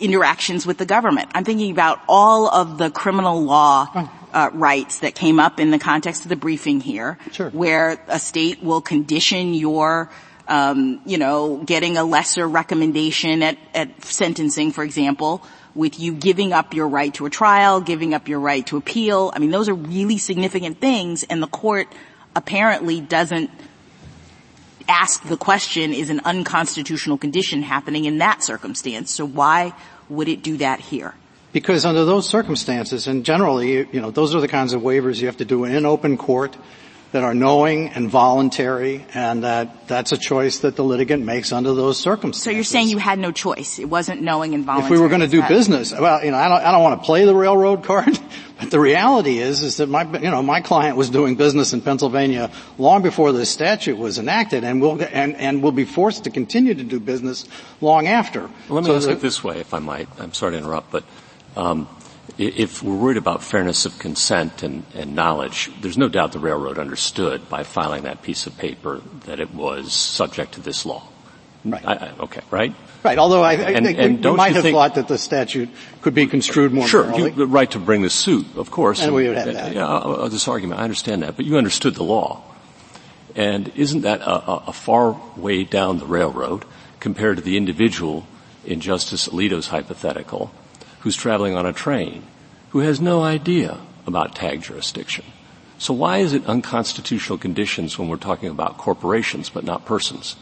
Speaker 7: interactions with the government. I'm thinking about all of the criminal law oh. uh, rights that came up in the context of the briefing here,
Speaker 11: sure.
Speaker 7: where a state will condition your um, you know, getting a lesser recommendation at, at sentencing, for example, with you giving up your right to a trial, giving up your right to appeal. I mean, those are really significant things, and the court apparently doesn't ask the question, is an unconstitutional condition happening in that circumstance? So why would it do that here?
Speaker 11: Because under those circumstances, and generally, you know, those are the kinds of waivers you have to do in open court that are knowing and voluntary, and that that's a choice that the litigant makes under those circumstances.
Speaker 7: So you're saying you had no choice; it wasn't knowing and voluntary.
Speaker 11: If we were going to do business, well, you know, I don't, I don't want to play the railroad card, but the reality is, is that my, you know, my client was doing business in Pennsylvania long before this statute was enacted, and will and and will be forced to continue to do business long after.
Speaker 8: Well, let me so ask the, it this way, if I might. I'm sorry to interrupt, but. Um, if we're worried about fairness of consent and, and, knowledge, there's no doubt the railroad understood by filing that piece of paper that it was subject to this law.
Speaker 11: Right.
Speaker 8: I, I, okay, right?
Speaker 11: Right, although I, I and, think and you might have think, thought that the statute could be construed more
Speaker 8: Sure, you the right to bring the suit, of course.
Speaker 11: And, and we would have that.
Speaker 8: Yeah, uh, uh, this argument, I understand that, but you understood the law. And isn't that a, a far way down the railroad compared to the individual in Justice Alito's hypothetical who's traveling on a train, who has no idea about tag jurisdiction. So why is it unconstitutional conditions when we're talking about corporations but not persons?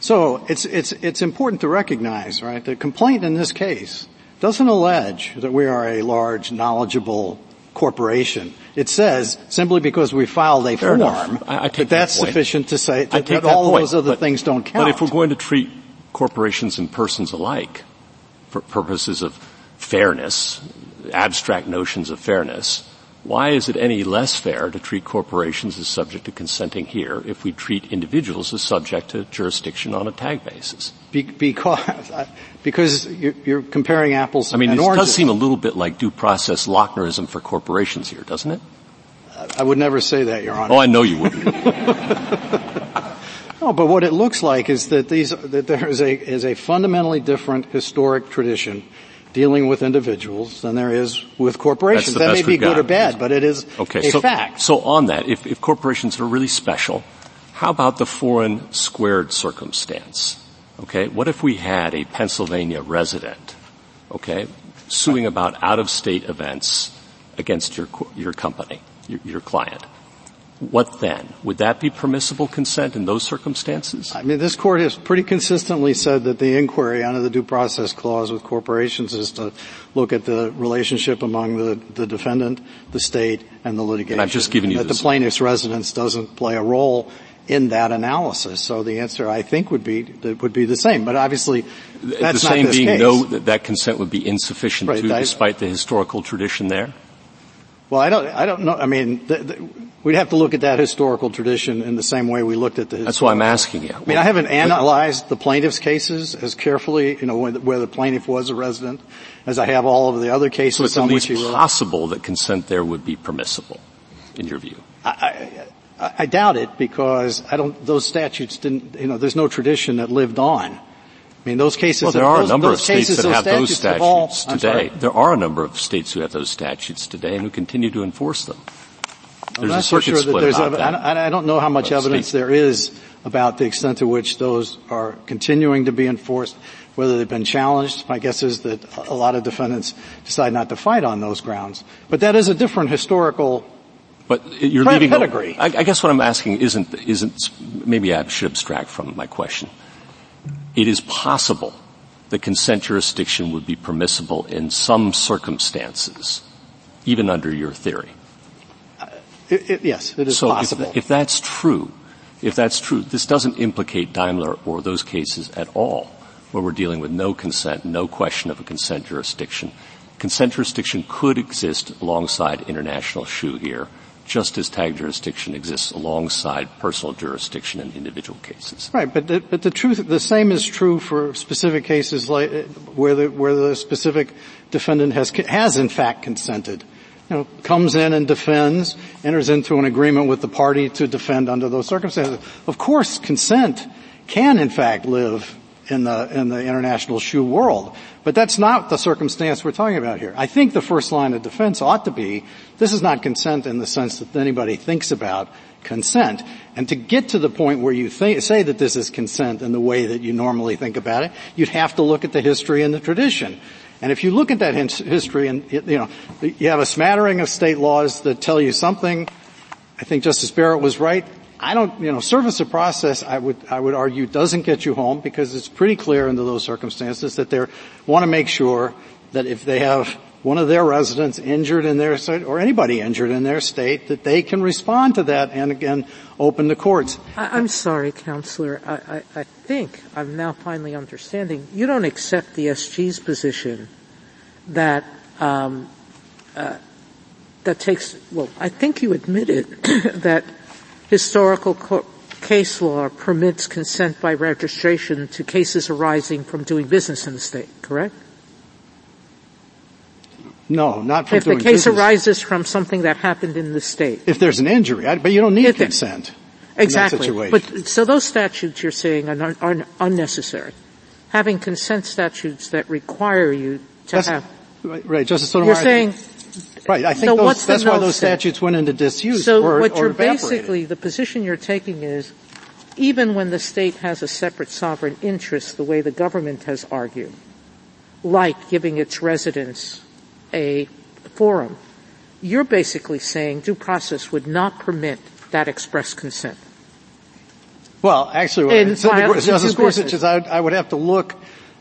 Speaker 11: So it's, it's, it's important to recognize, right, the complaint in this case doesn't allege that we are a large, knowledgeable corporation. It says simply because we filed a
Speaker 8: Fair
Speaker 11: form
Speaker 8: I, I
Speaker 11: that that's
Speaker 8: that
Speaker 11: sufficient to say that,
Speaker 8: that
Speaker 11: all
Speaker 8: point,
Speaker 11: those other
Speaker 8: but,
Speaker 11: things don't count.
Speaker 8: But if we're going to treat corporations and persons alike for purposes of fairness, abstract notions of fairness, why is it any less fair to treat corporations as subject to consenting here if we treat individuals as subject to jurisdiction on a tag basis?
Speaker 11: Be- because, because you're, you're, comparing apples
Speaker 8: I mean, it does seem a little bit like due process Lochnerism for corporations here, doesn't it?
Speaker 11: I would never say that, Your Honor.
Speaker 8: Oh, I know you wouldn't.
Speaker 11: no, but what it looks like is that these, that there is a, is a fundamentally different historic tradition dealing with individuals than there is with corporations.
Speaker 8: That
Speaker 11: may be good or bad, but it is
Speaker 8: okay,
Speaker 11: a
Speaker 8: so,
Speaker 11: fact.
Speaker 8: So on that, if, if corporations are really special, how about the foreign squared circumstance? Okay, what if we had a Pennsylvania resident, okay, suing about out-of-state events against your, your company, your, your client? What then? Would that be permissible consent in those circumstances?
Speaker 11: I mean, this court has pretty consistently said that the inquiry under the due process clause with corporations is to look at the relationship among the, the defendant, the state, and the litigation.
Speaker 8: And I've just given you
Speaker 11: that the plaintiff's residence doesn't play a role in that analysis. So the answer, I think, would be would be the same. But obviously, that's
Speaker 8: the same
Speaker 11: not this
Speaker 8: being
Speaker 11: case.
Speaker 8: no that, that consent would be insufficient
Speaker 11: right,
Speaker 8: too, despite the historical tradition there.
Speaker 11: Well, I don't. I don't know. I mean, the, the, We'd have to look at that historical tradition in the same way we looked at the.
Speaker 8: That's why I'm asking you.
Speaker 11: I mean, I haven't analyzed the plaintiff's cases as carefully, you know, where the plaintiff was a resident, as I have all of the other cases.
Speaker 8: So it's at
Speaker 11: least
Speaker 8: possible that consent there would be permissible, in your view.
Speaker 11: I, I, I doubt it because I don't. Those statutes didn't. You know, there's no tradition that lived on. I mean, those cases.
Speaker 8: Well, there are
Speaker 11: those,
Speaker 8: a number
Speaker 11: of
Speaker 8: states
Speaker 11: cases,
Speaker 8: that have those statutes
Speaker 11: all,
Speaker 8: today. There are a number of states who have those statutes today and who continue to enforce them. There's
Speaker 11: I'm
Speaker 8: a circuit
Speaker 11: sure
Speaker 8: split
Speaker 11: there's
Speaker 8: about that.
Speaker 11: I don't know how much evidence there is about the extent to which those are continuing to be enforced, whether they've been challenged. My guess is that a lot of defendants decide not to fight on those grounds. But that is a different historical
Speaker 8: but you're leaving.
Speaker 11: Pedigree.
Speaker 8: I, I guess what I'm asking isn't isn't maybe I should abstract from my question. It is possible that consent jurisdiction would be permissible in some circumstances, even under your theory.
Speaker 11: Uh, it, it, yes, it is
Speaker 8: so
Speaker 11: possible.
Speaker 8: If, if that's true, if that's true, this doesn't implicate Daimler or those cases at all, where we're dealing with no consent, no question of a consent jurisdiction. Consent jurisdiction could exist alongside international shoe here, just as tag jurisdiction exists alongside personal jurisdiction in individual cases.
Speaker 11: Right, but the, but the truth, the same is true for specific cases like where the where the specific defendant has has in fact consented. You know, comes in and defends, enters into an agreement with the party to defend under those circumstances. Of course, consent can in fact live in the in the international shoe world. But that's not the circumstance we're talking about here. I think the first line of defense ought to be, this is not consent in the sense that anybody thinks about consent. And to get to the point where you say that this is consent in the way that you normally think about it, you'd have to look at the history and the tradition. And if you look at that history and, you know, you have a smattering of state laws that tell you something, I think Justice Barrett was right, I don't, you know, service of process, I would, I would argue doesn't get you home because it's pretty clear under those circumstances that they want to make sure that if they have one of their residents injured in their state, or anybody injured in their state, that they can respond to that and again open the courts.
Speaker 10: I, am sorry, Counselor. I, I, I, think I'm now finally understanding. You don't accept the SG's position that um, uh, that takes. Well, I think you admitted that historical co- case law permits consent by registration to cases arising from doing business in the state, correct?
Speaker 11: No, not from
Speaker 10: If the case business. arises from something that happened in the state.
Speaker 11: If there's an injury, but you don't need if consent.
Speaker 10: Exactly. But, so those statutes you're saying are, are unnecessary. Having consent statutes that require you to
Speaker 11: That's,
Speaker 10: have.
Speaker 11: Right, right, Justice Sotomayor.
Speaker 10: You're saying
Speaker 11: Right. I think so those, that's why those statutes went into disuse.
Speaker 10: So
Speaker 11: or,
Speaker 10: what
Speaker 11: you're
Speaker 10: basically, the position you're taking is, even when the state has a separate sovereign interest, the way the government has argued, like giving its residents a forum, you're basically saying due process would not permit that express consent.
Speaker 11: Well, actually, In Justice Gorsuch is I, I would have to look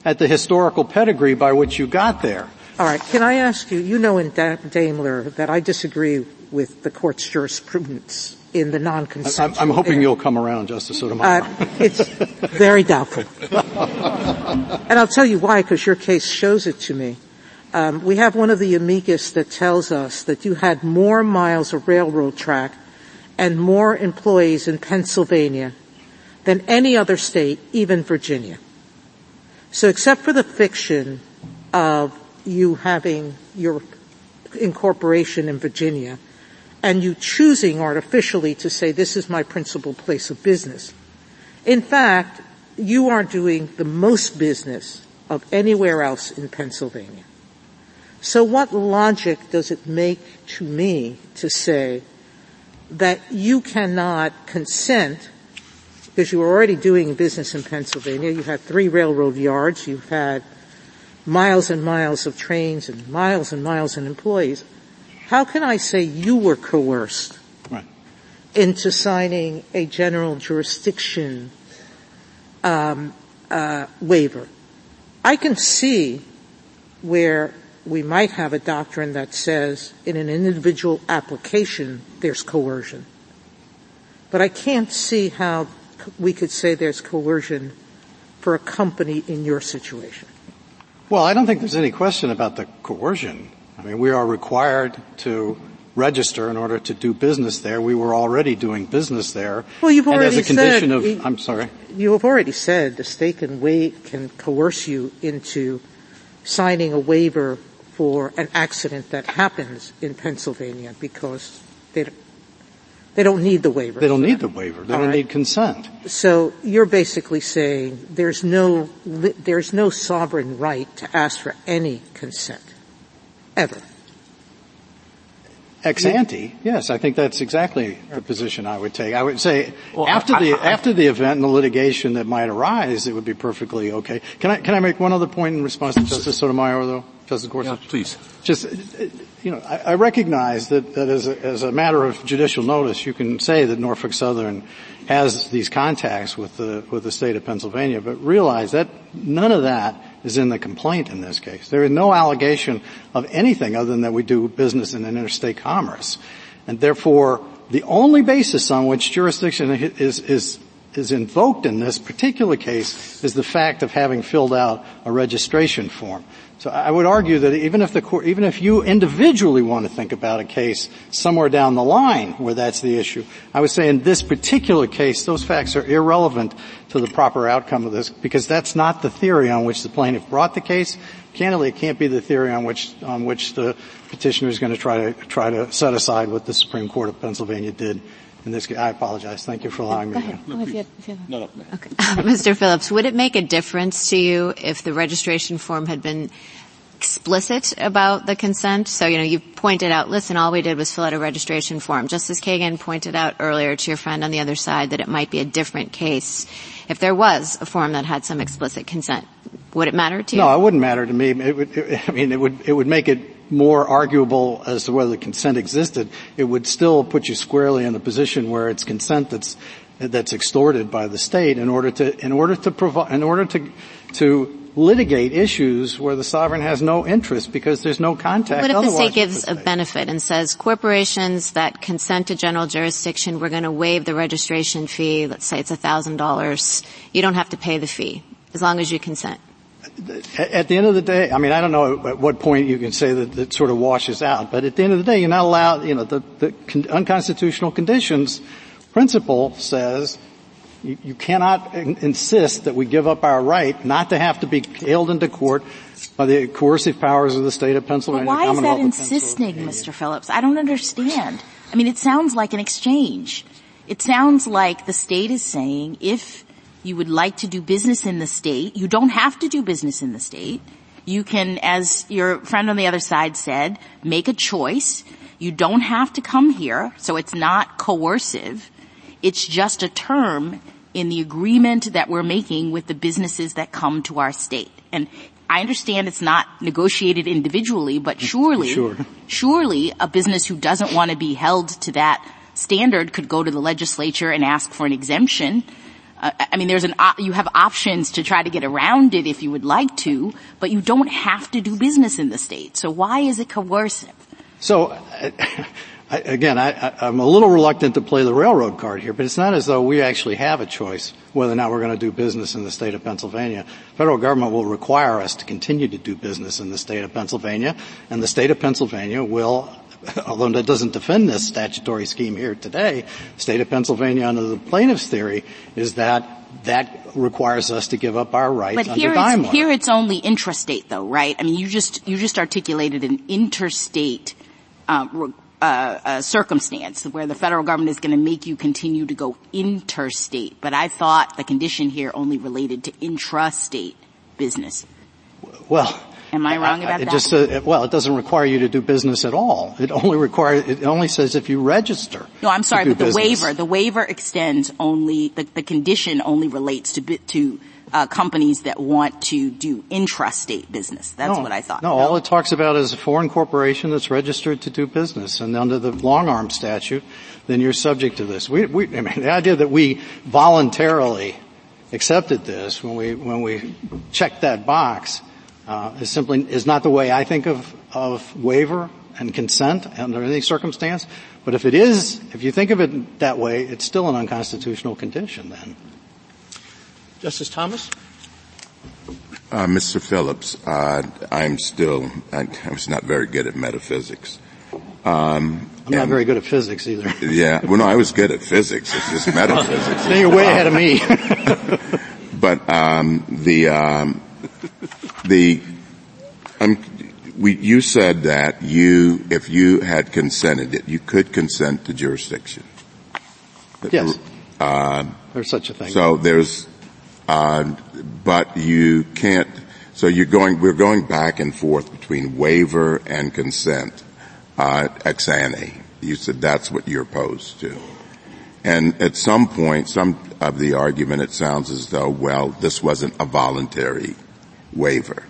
Speaker 11: at the historical pedigree by which you got there.
Speaker 10: All right. Can I ask you, you know in Daimler that I disagree with the court's jurisprudence in the non-consent.
Speaker 11: I'm, I'm hoping area. you'll come around, Justice Sotomayor.
Speaker 10: Uh, it's very doubtful. and I'll tell you why, because your case shows it to me. Um, we have one of the amicus that tells us that you had more miles of railroad track and more employees in Pennsylvania than any other state, even Virginia. So except for the fiction of you having your incorporation in Virginia and you choosing artificially to say this is my principal place of business. In fact, you are doing the most business of anywhere else in Pennsylvania. So what logic does it make to me to say that you cannot consent because you were already doing business in Pennsylvania, you had three railroad yards, you've had miles and miles of trains and miles and miles of employees. How can I say you were coerced right. into signing a general jurisdiction um, uh, waiver? I can see where we might have a doctrine that says in an individual application there's coercion. But I can't see how we could say there's coercion for a company in your situation.
Speaker 11: Well, I don't think there's any question about the coercion. I mean, we are required to register in order to do business there. We were already doing business there.
Speaker 10: Well, you've already
Speaker 11: and as a condition
Speaker 10: said,
Speaker 11: of, I'm sorry.
Speaker 10: You have already said the state can can coerce you into signing a waiver for an accident that happens in Pennsylvania because they they don't need the waiver.
Speaker 11: They don't need the waiver. They All don't right. need consent.
Speaker 10: So you're basically saying there's no, there's no sovereign right to ask for any consent. Ever.
Speaker 11: Ex ante, yes, I think that's exactly the position I would take. I would say well, after I, the I, after the event and the litigation that might arise, it would be perfectly okay. Can I can I make one other point in response to Justice Sotomayor, though? Justice Gorsuch,
Speaker 8: yeah, please.
Speaker 11: Just you know, I, I recognize that, that as, a, as a matter of judicial notice, you can say that Norfolk Southern has these contacts with the with the state of Pennsylvania, but realize that none of that is in the complaint in this case. There is no allegation of anything other than that we do business in interstate commerce, and therefore the only basis on which jurisdiction is is is invoked in this particular case is the fact of having filled out a registration form. So I would argue that even if the court, even if you individually want to think about a case somewhere down the line where that's the issue, I would say in this particular case, those facts are irrelevant to the proper outcome of this because that's not the theory on which the plaintiff brought the case. Candidly, it can't be the theory on which on which the petitioner is going to try to try to set aside what the Supreme Court of Pennsylvania did in this case. I apologize. Thank you for allowing
Speaker 6: Go
Speaker 11: me.
Speaker 6: ahead.
Speaker 11: To.
Speaker 6: If you have, if you have. No, no. Okay. Mr. Phillips, would it make a difference to you if the registration form had been explicit about the consent. So, you know, you pointed out, listen, all we did was fill out a registration form. Justice Kagan pointed out earlier to your friend on the other side that it might be a different case if there was a form that had some explicit consent. Would it matter to you?
Speaker 11: No, it wouldn't matter to me. Would, I mean, it would, it would make it more arguable as to whether the consent existed. It would still put you squarely in a position where it's consent that's that's extorted by the state in order to in order to provide in order to to litigate issues where the sovereign has no interest because there's no contact.
Speaker 6: What if the state gives a benefit and says corporations that consent to general jurisdiction, we're going to waive the registration fee. Let's say it's a thousand dollars. You don't have to pay the fee as long as you consent.
Speaker 11: At the end of the day, I mean, I don't know at what point you can say that it sort of washes out, but at the end of the day, you're not allowed, you know, the, the con- unconstitutional conditions principle says you, you cannot in- insist that we give up our right not to have to be haled into court by the coercive powers of the state of Pennsylvania.
Speaker 7: But why is that insisting, Mr. Phillips? I don't understand. I mean, it sounds like an exchange. It sounds like the state is saying if you would like to do business in the state, you don't have to do business in the state. You can, as your friend on the other side said, make a choice. You don't have to come here, so it's not coercive. It's just a term in the agreement that we're making with the businesses that come to our state. And I understand it's not negotiated individually, but mm, surely,
Speaker 11: sure.
Speaker 7: surely a business who doesn't want to be held to that standard could go to the legislature and ask for an exemption. Uh, I mean, there's an op- you have options to try to get around it if you would like to, but you don't have to do business in the state. So why is it coercive?
Speaker 11: So, again, I, am a little reluctant to play the railroad card here, but it's not as though we actually have a choice whether or not we're going to do business in the state of Pennsylvania. Federal government will require us to continue to do business in the state of Pennsylvania, and the state of Pennsylvania will although it doesn't defend this statutory scheme here today, the state of Pennsylvania under the plaintiff's theory is that that requires us to give up our rights
Speaker 7: but
Speaker 11: under
Speaker 7: here
Speaker 11: Daimler.
Speaker 7: It's, here it's only intrastate though, right? I mean, you just, you just articulated an interstate uh, uh, uh, circumstance where the federal government is going to make you continue to go interstate. But I thought the condition here only related to intrastate business.
Speaker 11: Well,
Speaker 7: Am I wrong about
Speaker 11: it
Speaker 7: that?
Speaker 11: Just, uh, well, it doesn't require you to do business at all. It only requires, it only says if you register.
Speaker 7: No, I'm sorry, but the
Speaker 11: business.
Speaker 7: waiver, the waiver extends only, the, the condition only relates to, to uh, companies that want to do intrastate business. That's
Speaker 11: no,
Speaker 7: what I thought.
Speaker 11: No, no, all it talks about is a foreign corporation that's registered to do business, and under the long arm statute, then you're subject to this. We, we, I mean, the idea that we voluntarily accepted this when we when we checked that box uh, is simply is not the way I think of of waiver and consent under any circumstance. But if it is, if you think of it that way, it's still an unconstitutional condition then.
Speaker 1: Justice Thomas?
Speaker 3: Uh, Mr. Phillips, uh, I'm still, I, I, was not very good at metaphysics.
Speaker 11: Um, I'm not very good at physics either.
Speaker 3: yeah, well no, I was good at physics, it's just metaphysics.
Speaker 11: then you're way ahead of me.
Speaker 3: but, um, the, um, the, um, we, you said that you, if you had consented, that you could consent to jurisdiction.
Speaker 11: Yes. Uh, there's such a thing.
Speaker 3: So there's, uh, but you can't, so you're going, we're going back and forth between waiver and consent, uh, ex ante. You said that's what you're opposed to. And at some point, some of the argument, it sounds as though, well, this wasn't a voluntary waiver.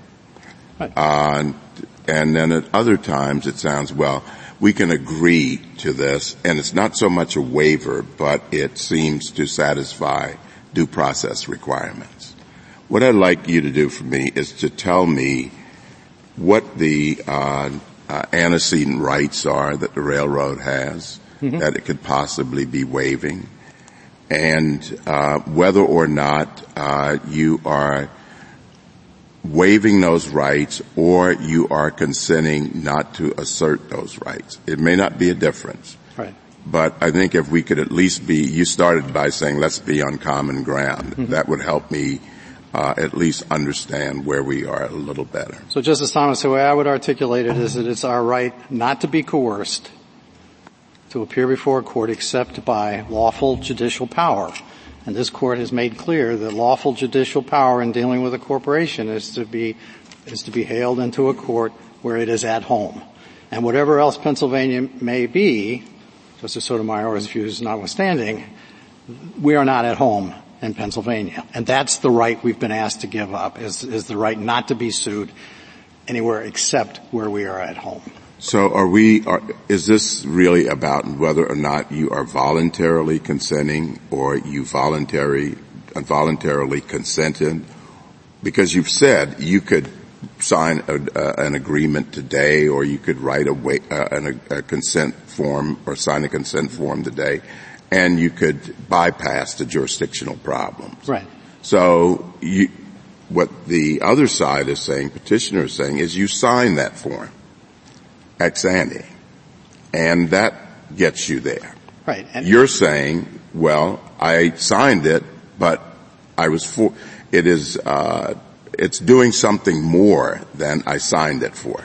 Speaker 3: Uh, and then at other times it sounds, well, we can agree to this, and it's not so much a waiver, but it seems to satisfy due process requirements. What I'd like you to do for me is to tell me what the uh, uh, antecedent rights are that the railroad has mm-hmm. that it could possibly be waiving, and uh, whether or not uh, you are waiving those rights or you are consenting not to assert those rights. It may not be a difference.
Speaker 11: Right.
Speaker 3: But I think if we could at least be, you started by saying let's be on common ground. Mm-hmm. That would help me uh, at least understand where we are a little better.
Speaker 11: So Justice Thomas, the way I would articulate it is that it's our right not to be coerced to appear before a court except by lawful judicial power. And this court has made clear that lawful judicial power in dealing with a corporation is to be, is to be haled into a court where it is at home. And whatever else Pennsylvania may be, Justice Sotomayor's views notwithstanding, we are not at home in Pennsylvania. And that's the right we've been asked to give up, is, is the right not to be sued anywhere except where we are at home.
Speaker 3: So are we, are, is this really about whether or not you are voluntarily consenting or you voluntary, voluntarily consented? Because you've said you could sign a, uh, an agreement today or you could write a, way, uh, an, a consent form or sign a consent form today and you could bypass the jurisdictional problems.
Speaker 11: Right.
Speaker 3: So you, what the other side is saying, petitioner is saying, is you sign that form ex ante. And that gets you there.
Speaker 11: Right.
Speaker 3: And You're saying, well, I signed it, but I was for, it is, uh, it's doing something more than I signed it for.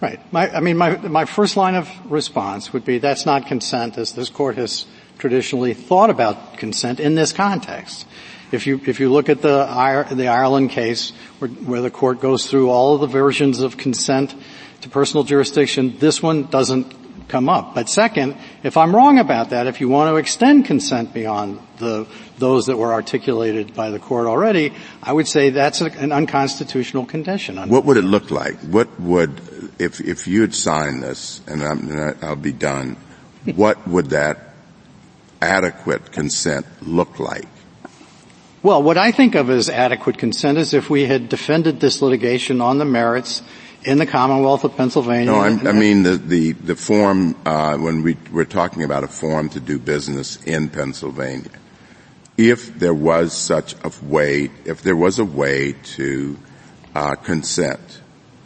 Speaker 11: Right. My, I mean, my, my first line of response would be that's not consent as this court has traditionally thought about consent in this context. If you, if you look at the, the Ireland case where, where the court goes through all of the versions of consent to personal jurisdiction, this one doesn't come up. But second, if I'm wrong about that, if you want to extend consent beyond the, those that were articulated by the court already, I would say that's a, an unconstitutional condition.
Speaker 3: What would it look like? What would, if, if you had signed this, and, and I'll be done, what would that adequate consent look like?
Speaker 11: Well, what I think of as adequate consent is if we had defended this litigation on the merits in the Commonwealth of Pennsylvania.
Speaker 3: No, I'm, i mean the the the form uh, when we we're talking about a form to do business in Pennsylvania. If there was such a way, if there was a way to uh, consent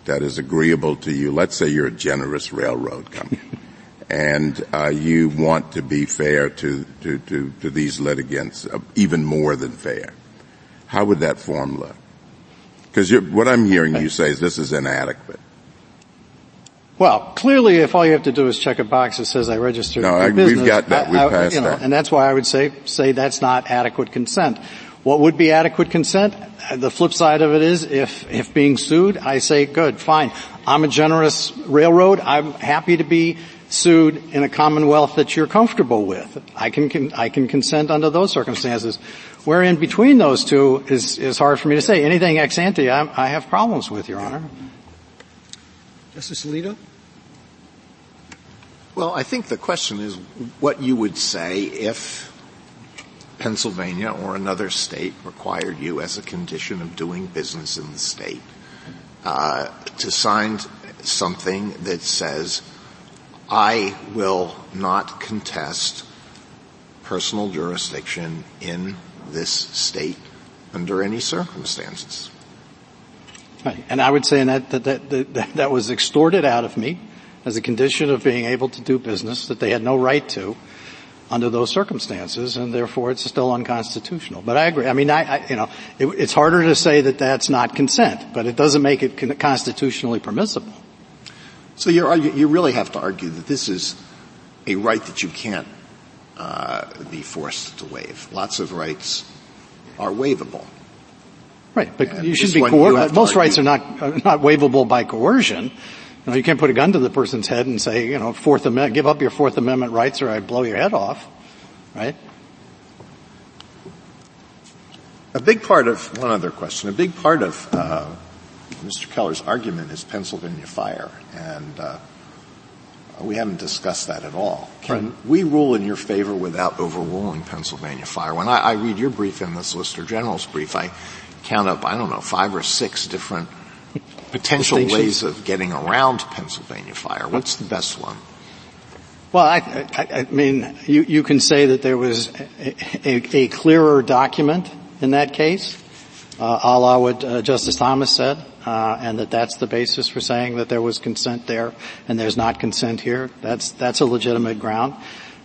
Speaker 3: that is agreeable to you, let's say you're a generous railroad company. and uh, you want to be fair to, to, to, to these litigants, uh, even more than fair. How would that form look? Because what I'm hearing you say is this is inadequate.
Speaker 11: Well, clearly, if all you have to do is check a box that says I registered
Speaker 3: no,
Speaker 11: I,
Speaker 3: business, we've got that. We've I, passed
Speaker 11: you know,
Speaker 3: that.
Speaker 11: And that's why I would say say that's not adequate consent. What would be adequate consent? The flip side of it is if if being sued, I say good, fine. I'm a generous railroad. I'm happy to be sued in a commonwealth that you're comfortable with. I can, I can consent under those circumstances. Where in between those two is, is hard for me to say. Anything ex ante, I, I have problems with, Your Honor.
Speaker 1: Justice Alito?
Speaker 5: Well, I think the question is what you would say if Pennsylvania or another state required you as a condition of doing business in the state uh, to sign something that says I will not contest personal jurisdiction in this state under any circumstances.
Speaker 11: Right. And I would say that that, that, that, that was extorted out of me as a condition of being able to do business that they had no right to under those circumstances, and therefore it's still unconstitutional. But I agree. I mean, I, I you know, it, it's harder to say that that's not consent, but it doesn't make it constitutionally permissible.
Speaker 5: So you really have to argue that this is a right that you can't uh, be forced to waive. Lots of rights are waivable.
Speaker 11: Right, but and you should be coer- most rights are not are not waivable by coercion. You know, you can't put a gun to the person's head and say, you know, Fourth Amendment, give up your Fourth Amendment rights or I blow your head off, right?
Speaker 5: A big part of one other question. A big part of uh, Mr. Keller's argument is Pennsylvania fire, and uh, we haven't discussed that at all. Can right. we rule in your favor without overruling Pennsylvania fire? When I, I read your brief and the Solicitor General's brief, I count up, I don't know, five or six different potential ways of getting around Pennsylvania fire. What's the best one?
Speaker 11: Well, I, I, I mean, you, you, can say that there was a, a, a clearer document in that case, uh, a la what uh, Justice Thomas said, uh, and that that's the basis for saying that there was consent there and there's not consent here. That's that's a legitimate ground.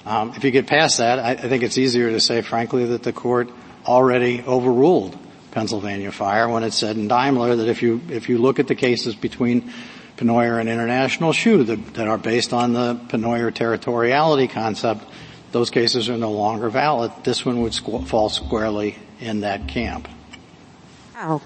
Speaker 11: Um, if you get past that, I, I think it's easier to say, frankly, that the court already overruled Pennsylvania Fire when it said in Daimler that if you if you look at the cases between Pennoyer and International Shoe that, that are based on the Pennoyer territoriality concept, those cases are no longer valid. This one would squ- fall squarely in that camp.
Speaker 10: How?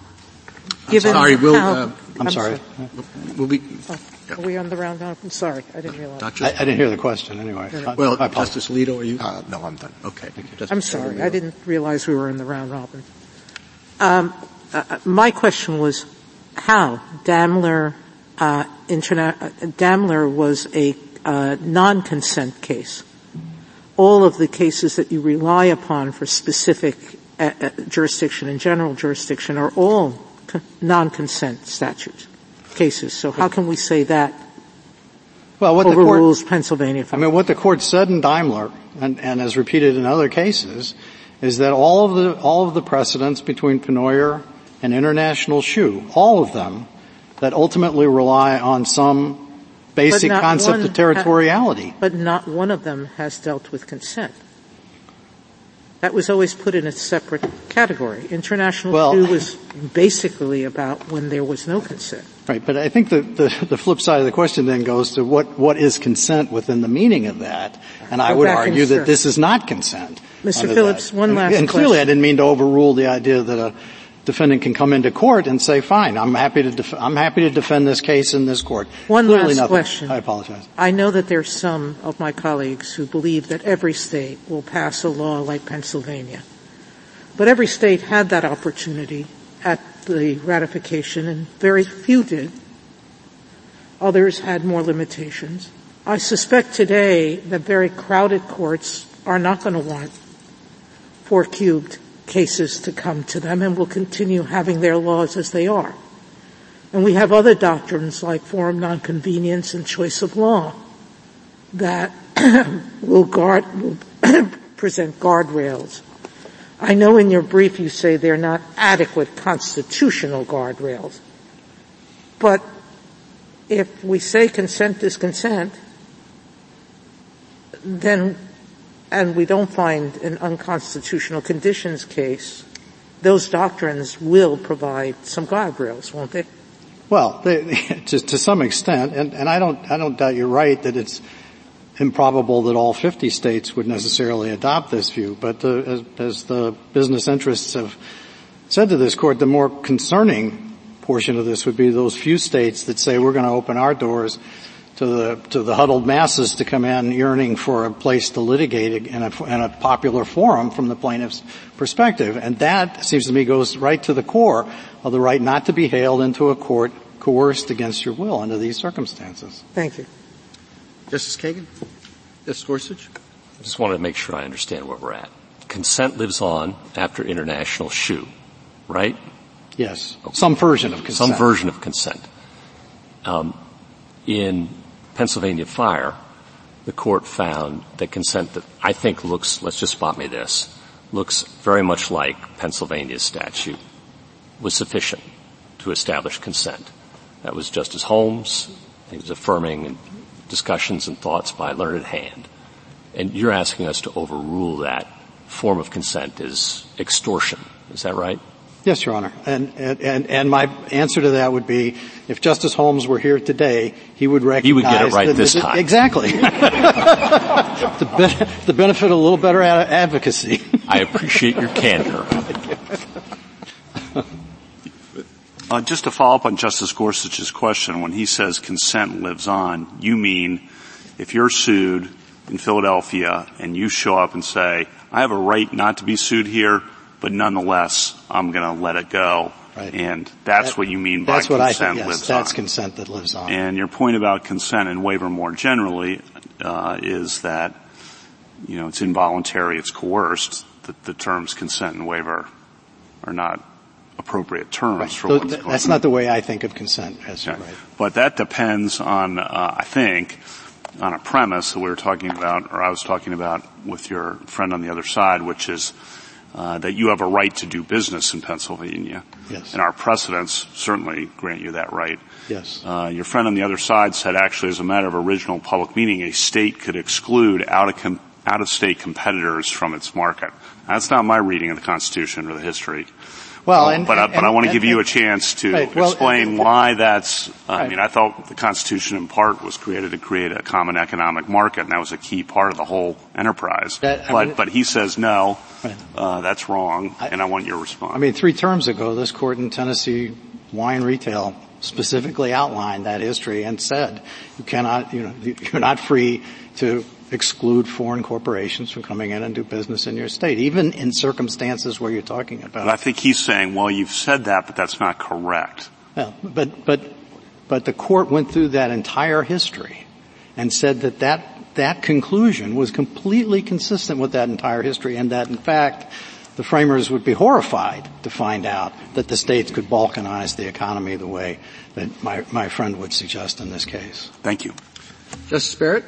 Speaker 1: Given sorry, we'll, uh,
Speaker 11: I'm, I'm, sorry.
Speaker 10: sorry. We'll be, oh, are we on the round now? I'm sorry, I didn't realize.
Speaker 11: I, I, didn't hear the question anyway.
Speaker 1: Well, Justice Alito, are you?
Speaker 5: Uh, no, I'm done.
Speaker 1: Okay.
Speaker 10: I'm sorry, Alito. I didn't realize we were in the round robin. Um, uh, uh, my question was how Daimler, uh, interna- uh, Daimler was a uh, non-consent case. All of the cases that you rely upon for specific uh, jurisdiction and general jurisdiction are all con- non-consent statutes cases. So how can we say that
Speaker 11: well, what
Speaker 10: overrules
Speaker 11: the court,
Speaker 10: Pennsylvania?
Speaker 11: I mean, what the court said in Daimler, and, and as repeated in other cases, is that all of the, all of the precedents between Pennoyer and International Shoe, all of them, that ultimately rely on some basic concept of territoriality.
Speaker 10: But not one of them has dealt with consent. That was always put in a separate category. International well, Shoe was basically about when there was no consent.
Speaker 11: Right, but I think the, the, the, flip side of the question then goes to what, what is consent within the meaning of that, and I would argue that this is not consent.
Speaker 10: Mr. Phillips,
Speaker 11: that.
Speaker 10: one last
Speaker 11: And clearly. I didn't mean to overrule the idea that a defendant can come into court and say, fine, I'm happy to, def- I'm happy to defend this case in this court.
Speaker 10: One
Speaker 11: clearly
Speaker 10: last
Speaker 11: nothing.
Speaker 10: question.
Speaker 11: I apologize.
Speaker 10: I know that there's some of my colleagues who believe that every state will pass a law like Pennsylvania. But every state had that opportunity at the ratification and very few did. Others had more limitations. I suspect today that very crowded courts are not going to want foreign cubed cases to come to them and will continue having their laws as they are. And we have other doctrines like forum non conveniens and choice of law that will guard, will present guardrails. I know in your brief you say they're not adequate constitutional guardrails, but if we say consent is consent, then, and we don't find an unconstitutional conditions case, those doctrines will provide some guardrails, won't they?
Speaker 11: Well, they, to, to, some extent, and, and I don't, I don't doubt you're right that it's improbable that all 50 states would necessarily adopt this view, but the, as, as the business interests have said to this court, the more concerning portion of this would be those few states that say we're going to open our doors to the to the huddled masses to come in yearning for a place to litigate in a, in a popular forum from the plaintiff's perspective, and that seems to me goes right to the core of the right not to be haled into a court coerced against your will under these circumstances.
Speaker 10: Thank you,
Speaker 1: Justice Kagan. Justice Gorsuch.
Speaker 8: I just wanted to make sure I understand where we're at. Consent lives on after international shoe, right?
Speaker 11: Yes. Some version of consent.
Speaker 8: Some version of consent. Um, in Pennsylvania Fire, the court found that consent that I think looks, let's just spot me this, looks very much like Pennsylvania's statute was sufficient to establish consent. That was Justice Holmes. He was affirming discussions and thoughts by Learned Hand. And you're asking us to overrule that form of consent as extortion. Is that right?
Speaker 11: Yes, Your Honor. And, and, and my answer to that would be, if Justice Holmes were here today, he would recognize...
Speaker 8: He would get it right
Speaker 11: that,
Speaker 8: this time.
Speaker 11: Exactly. the, be- the benefit of a little better ad- advocacy.
Speaker 8: I appreciate your candor.
Speaker 9: Uh, just to follow up on Justice Gorsuch's question, when he says consent lives on, you mean if you're sued in Philadelphia and you show up and say, I have a right not to be sued here, but nonetheless, I'm going to let it go.
Speaker 11: Right.
Speaker 9: And that's
Speaker 11: that,
Speaker 9: what you mean by
Speaker 11: that's what
Speaker 9: consent
Speaker 11: I think, yes,
Speaker 9: lives
Speaker 11: that's
Speaker 9: on.
Speaker 11: consent that lives on.
Speaker 9: And your point about consent and waiver more generally uh, is that you know it's involuntary, it's coerced. That the terms consent and waiver are not appropriate terms
Speaker 11: right.
Speaker 9: for
Speaker 11: so
Speaker 9: what's
Speaker 11: th- That's not the way I think of consent, as
Speaker 9: yeah.
Speaker 11: right.
Speaker 9: But that depends on, uh, I think, on a premise that we were talking about, or I was talking about with your friend on the other side, which is uh, that you have a right to do business in Pennsylvania.
Speaker 11: Yes.
Speaker 9: And our precedents certainly grant you that right.
Speaker 11: Yes.
Speaker 9: Uh, your friend on the other side said actually as a matter of original public meaning, a state could exclude out of, com- out of state competitors from its market. That's not my reading of the Constitution or the history.
Speaker 11: Well, and,
Speaker 9: but,
Speaker 11: and,
Speaker 9: but I want to give you a chance to
Speaker 11: right, well,
Speaker 9: explain why that's. I
Speaker 11: right.
Speaker 9: mean, I thought the Constitution in part was created to create a common economic market, and that was a key part of the whole enterprise.
Speaker 11: That,
Speaker 9: but
Speaker 11: mean,
Speaker 9: but he says no, uh, that's wrong,
Speaker 11: I,
Speaker 9: and I want your response.
Speaker 11: I mean, three terms ago, this court in Tennessee wine retail specifically outlined that history and said you cannot, you know, you're not free to exclude foreign corporations from coming in and do business in your state, even in circumstances where you're talking about.
Speaker 9: But I think he's saying, well, you've said that, but that's not correct.
Speaker 11: Yeah, but, but, but the court went through that entire history and said that that, that conclusion was completely consistent with that entire history and that in fact the framers would be horrified to find out that the states could balkanize the economy the way that my, my friend would suggest in this case.
Speaker 9: Thank you.
Speaker 1: Justice Barrett?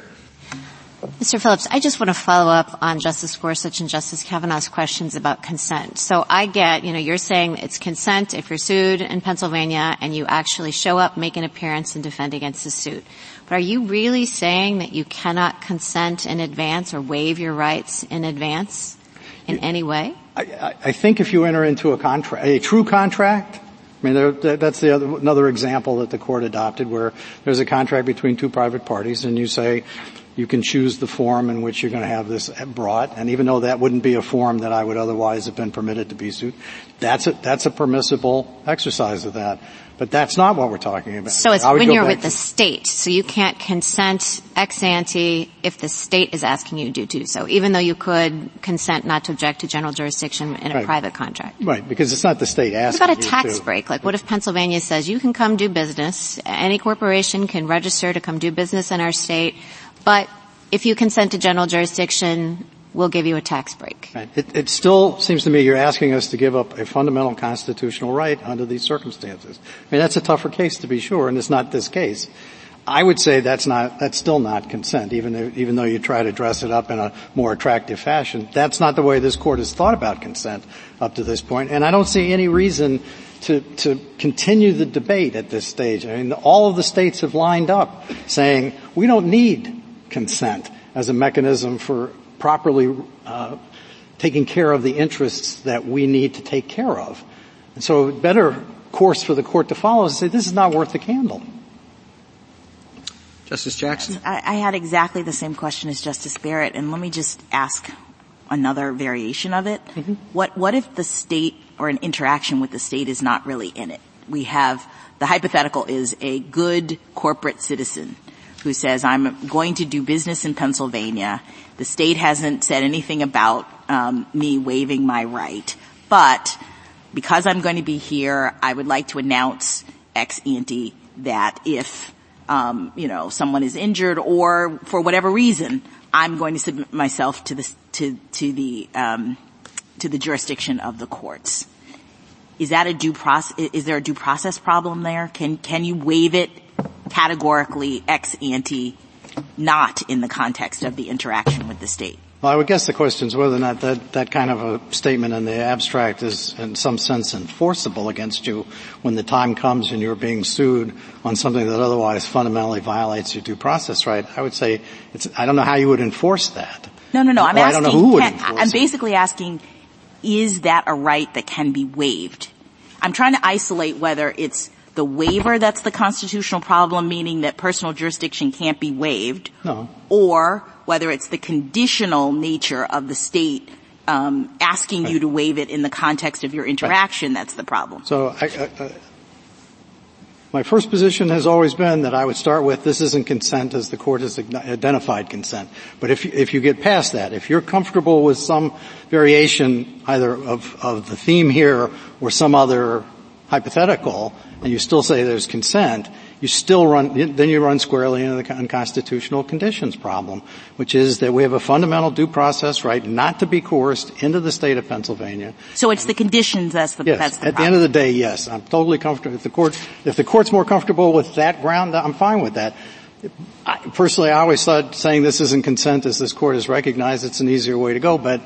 Speaker 6: Mr. Phillips, I just want to follow up on Justice Gorsuch and Justice Kavanaugh's questions about consent. So I get, you know, you're saying it's consent if you're sued in Pennsylvania and you actually show up, make an appearance, and defend against the suit. But are you really saying that you cannot consent in advance or waive your rights in advance in any way?
Speaker 11: I, I think if you enter into a contract, a true contract, I mean, there, that's the other, another example that the court adopted where there's a contract between two private parties and you say, you can choose the form in which you're going to have this brought, and even though that wouldn't be a form that I would otherwise have been permitted to be sued, that's a, that's a permissible exercise of that. But that's not what we're talking about.
Speaker 6: So it's when you're with the state. So you can't consent ex ante if the state is asking you to do so, even though you could consent not to object to general jurisdiction in a
Speaker 11: right.
Speaker 6: private contract.
Speaker 11: Right, because it's not the state asking
Speaker 6: What about a tax
Speaker 11: to.
Speaker 6: break? Like what if Pennsylvania says you can come do business, any corporation can register to come do business in our state, but if you consent to general jurisdiction, we'll give you a tax break.
Speaker 11: Right. It, it, still seems to me you're asking us to give up a fundamental constitutional right under these circumstances. I mean, that's a tougher case to be sure, and it's not this case. I would say that's not, that's still not consent, even though, even though you try to dress it up in a more attractive fashion. That's not the way this court has thought about consent up to this point, and I don't see any reason to, to continue the debate at this stage. I mean, all of the states have lined up saying, we don't need consent as a mechanism for properly uh, taking care of the interests that we need to take care of. And so a better course for the court to follow is to say this is not worth the candle.
Speaker 1: Justice Jackson?
Speaker 7: I, I had exactly the same question as Justice Barrett, and let me just ask another variation of it. Mm-hmm. What, what if the state or an interaction with the state is not really in it? We have, the hypothetical is a good corporate citizen who says, I'm going to do business in Pennsylvania. The state hasn't said anything about um, me waiving my right, but because I'm going to be here, I would like to announce ex ante that if um, you know someone is injured or for whatever reason, I'm going to submit myself to the to to the um, to the jurisdiction of the courts. Is that a due process? Is there a due process problem there? Can can you waive it categorically ex ante, not in the context of the interaction with the state?
Speaker 11: Well, I would guess the question is whether or not that, that kind of a statement in the abstract is in some sense enforceable against you when the time comes and you're being sued on something that otherwise fundamentally violates your due process right. I would say it's, I don't know how you would enforce that.
Speaker 7: No, no, no. I'm
Speaker 11: or
Speaker 7: asking,
Speaker 11: I don't know who would
Speaker 7: can,
Speaker 11: enforce
Speaker 7: I'm basically asking, is that a right that can be waived? I'm trying to isolate whether it's the waiver that's the constitutional problem, meaning that personal jurisdiction can't be waived,
Speaker 11: no.
Speaker 7: or whether it's the conditional nature of the state um, asking right. you to waive it in the context of your interaction right. that's the problem.
Speaker 11: So I, I, I, my first position has always been that I would start with this isn't consent as the court has identified consent. But if you, if you get past that, if you're comfortable with some variation either of, of the theme here or some other hypothetical, and you still say there's consent, you still run, then you run squarely into the unconstitutional conditions problem, which is that we have a fundamental due process right not to be coerced into the state of Pennsylvania.
Speaker 7: So it's the conditions that's the,
Speaker 11: yes,
Speaker 7: that's the
Speaker 11: at
Speaker 7: problem.
Speaker 11: the end of the day, yes, I'm totally comfortable. If the court, if the court's more comfortable with that ground, I'm fine with that. I, personally, I always thought saying this isn't consent, as this court has recognized, it's an easier way to go. But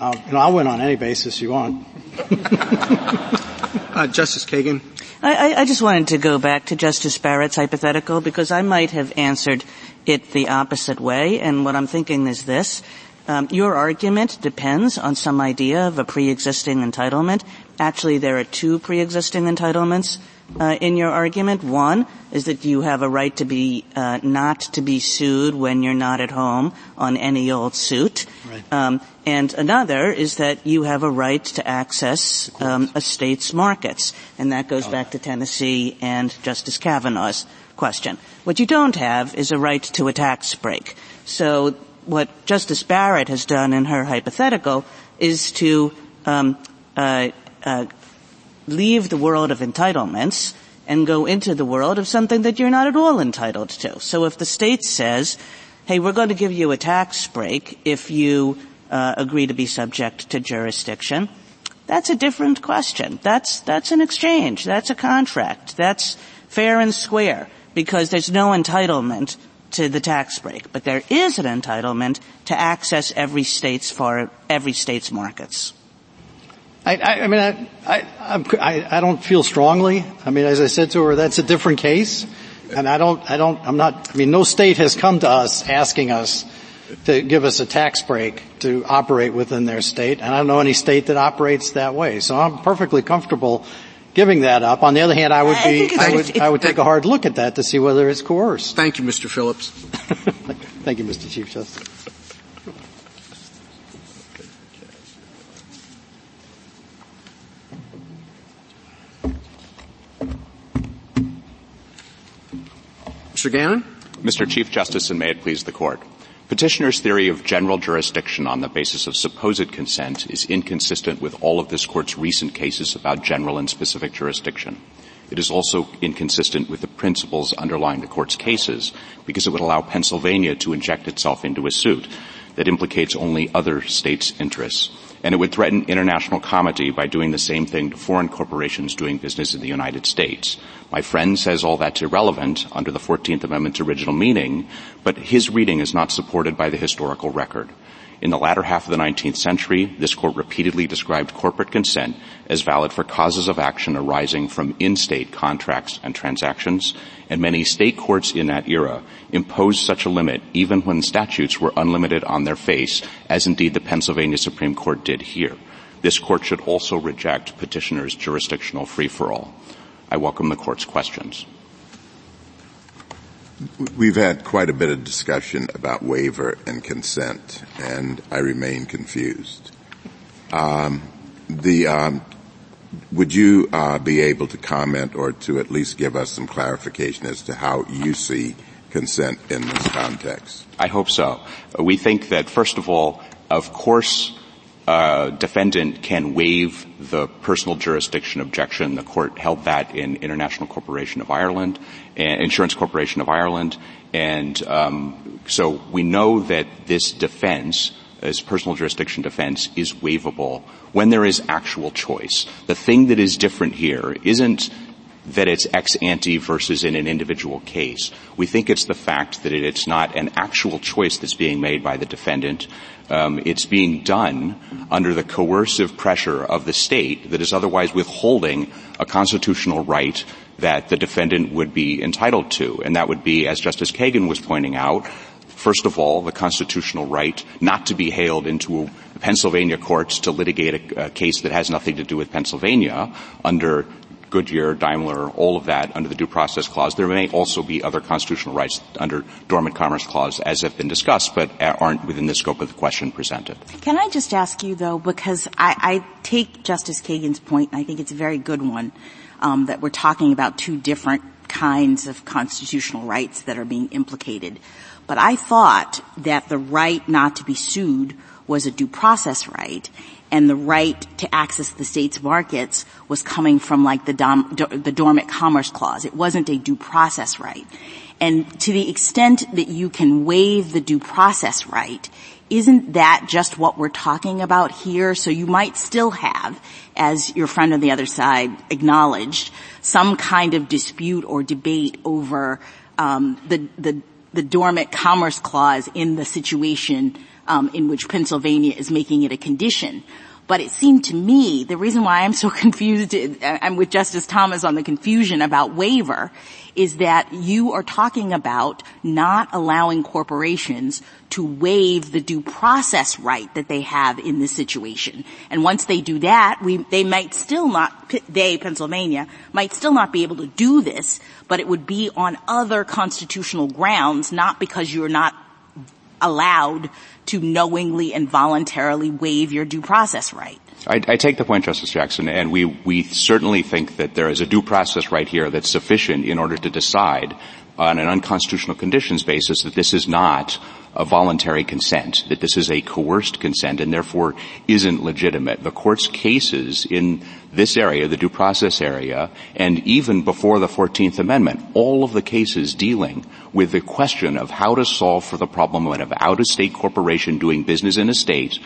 Speaker 11: uh, you know, I'll win on any basis you want.
Speaker 1: uh, Justice Kagan.
Speaker 4: I, I, just wanted to go back to Justice Barrett's hypothetical because I might have answered it the opposite way, and what I'm thinking is this. Um, your argument depends on some idea of a pre-existing entitlement. Actually, there are two pre-existing entitlements uh, in your argument. One is that you have a right to be uh, not to be sued when you're not at home on any old suit, right. um, and another is that you have a right to access um, a state's markets, and that goes oh. back to Tennessee and Justice Kavanaugh's question. What you don't have is a right to a tax break. So what Justice Barrett has done in her hypothetical is to um, uh, uh, leave the world of entitlements and go into the world of something that you're not at all entitled to. So if the state says, hey, we're going to give you a tax break if you uh, agree to be subject to jurisdiction, that's a different question. That's, that's an exchange. That's a contract. That's fair and square because there's no entitlement to the tax break. But there is an entitlement to access every state's for every state's markets.
Speaker 11: I, I, I mean, I, I, I, I don't feel strongly. I mean, as I said to her, that's a different case. And I don't, I don't, I'm not, I mean, no state has come to us asking us to give us a tax break to operate within their state. And I don't know any state that operates that way. So I'm perfectly comfortable giving that up. On the other hand, I would be, I, I would, I would take a hard look at that to see whether it's coerced.
Speaker 1: Thank you, Mr. Phillips.
Speaker 11: Thank you, Mr. Chief Justice.
Speaker 1: Mr. Gannon?
Speaker 12: Mr. Chief Justice, and may it please the Court. Petitioner's theory of general jurisdiction on the basis of supposed consent is inconsistent with all of this Court's recent cases about general and specific jurisdiction. It is also inconsistent with the principles underlying the Court's cases because it would allow Pennsylvania to inject itself into a suit that implicates only other states' interests and it would threaten international comity by doing the same thing to foreign corporations doing business in the United States. My friend says all that's irrelevant under the 14th Amendment's original meaning, but his reading is not supported by the historical record. In the latter half of the 19th century, this court repeatedly described corporate consent as valid for causes of action arising from in-state contracts and transactions, and many state courts in that era imposed such a limit even when statutes were unlimited on their face, as indeed the Pennsylvania Supreme Court did here. This court should also reject petitioner's jurisdictional free-for-all. I welcome the court's questions.
Speaker 3: We've had quite a bit of discussion about waiver and consent, and I remain confused. Um, the um, would you uh, be able to comment or to at least give us some clarification as to how you see consent in this context?
Speaker 12: I hope so. We think that first of all, of course, uh, defendant can waive the personal jurisdiction objection. The court held that in International Corporation of Ireland, Insurance Corporation of Ireland, and um, so we know that this defense, as personal jurisdiction defense, is waivable when there is actual choice. The thing that is different here isn't that it's ex ante versus in an individual case. We think it's the fact that it's not an actual choice that's being made by the defendant. Um, it's being done under the coercive pressure of the state that is otherwise withholding a constitutional right that the defendant would be entitled to. And that would be, as Justice Kagan was pointing out, first of all, the constitutional right not to be haled into Pennsylvania courts to litigate a, a case that has nothing to do with Pennsylvania under Goodyear, Daimler, all of that under the Due Process Clause. There may also be other constitutional rights under Dormant Commerce Clause as have been discussed, but aren't within the scope of the question presented.
Speaker 7: Can I just ask you though, because I, I take Justice Kagan's point, and I think it's a very good one, um, that we're talking about two different kinds of constitutional rights that are being implicated. But I thought that the right not to be sued was a due process right, and the right to access the state's markets was coming from like the, dom- the dormant commerce clause. It wasn't a due process right. And to the extent that you can waive the due process right, isn't that just what we're talking about here? So you might still have, as your friend on the other side acknowledged, some kind of dispute or debate over um, the, the the dormant commerce clause in the situation um, in which Pennsylvania is making it a condition. But it seemed to me the reason why I'm so confused, uh, I'm with Justice Thomas on the confusion about waiver, is that you are talking about not allowing corporations to waive the due process right that they have in this situation. And once they do that, we, they might still not, they, Pennsylvania, might still not be able to do this, but it would be on other constitutional grounds, not because you're not allowed to knowingly and voluntarily waive your due process right.
Speaker 12: I, I, take the point, Justice Jackson, and we, we certainly think that there is a due process right here that's sufficient in order to decide on an unconstitutional conditions basis that this is not a voluntary consent, that this is a coerced consent and therefore isn't legitimate. The court's cases in this area, the due process area, and even before the 14th Amendment, all of the cases dealing with the question of how to solve for the problem of an out-of-state corporation doing business in a state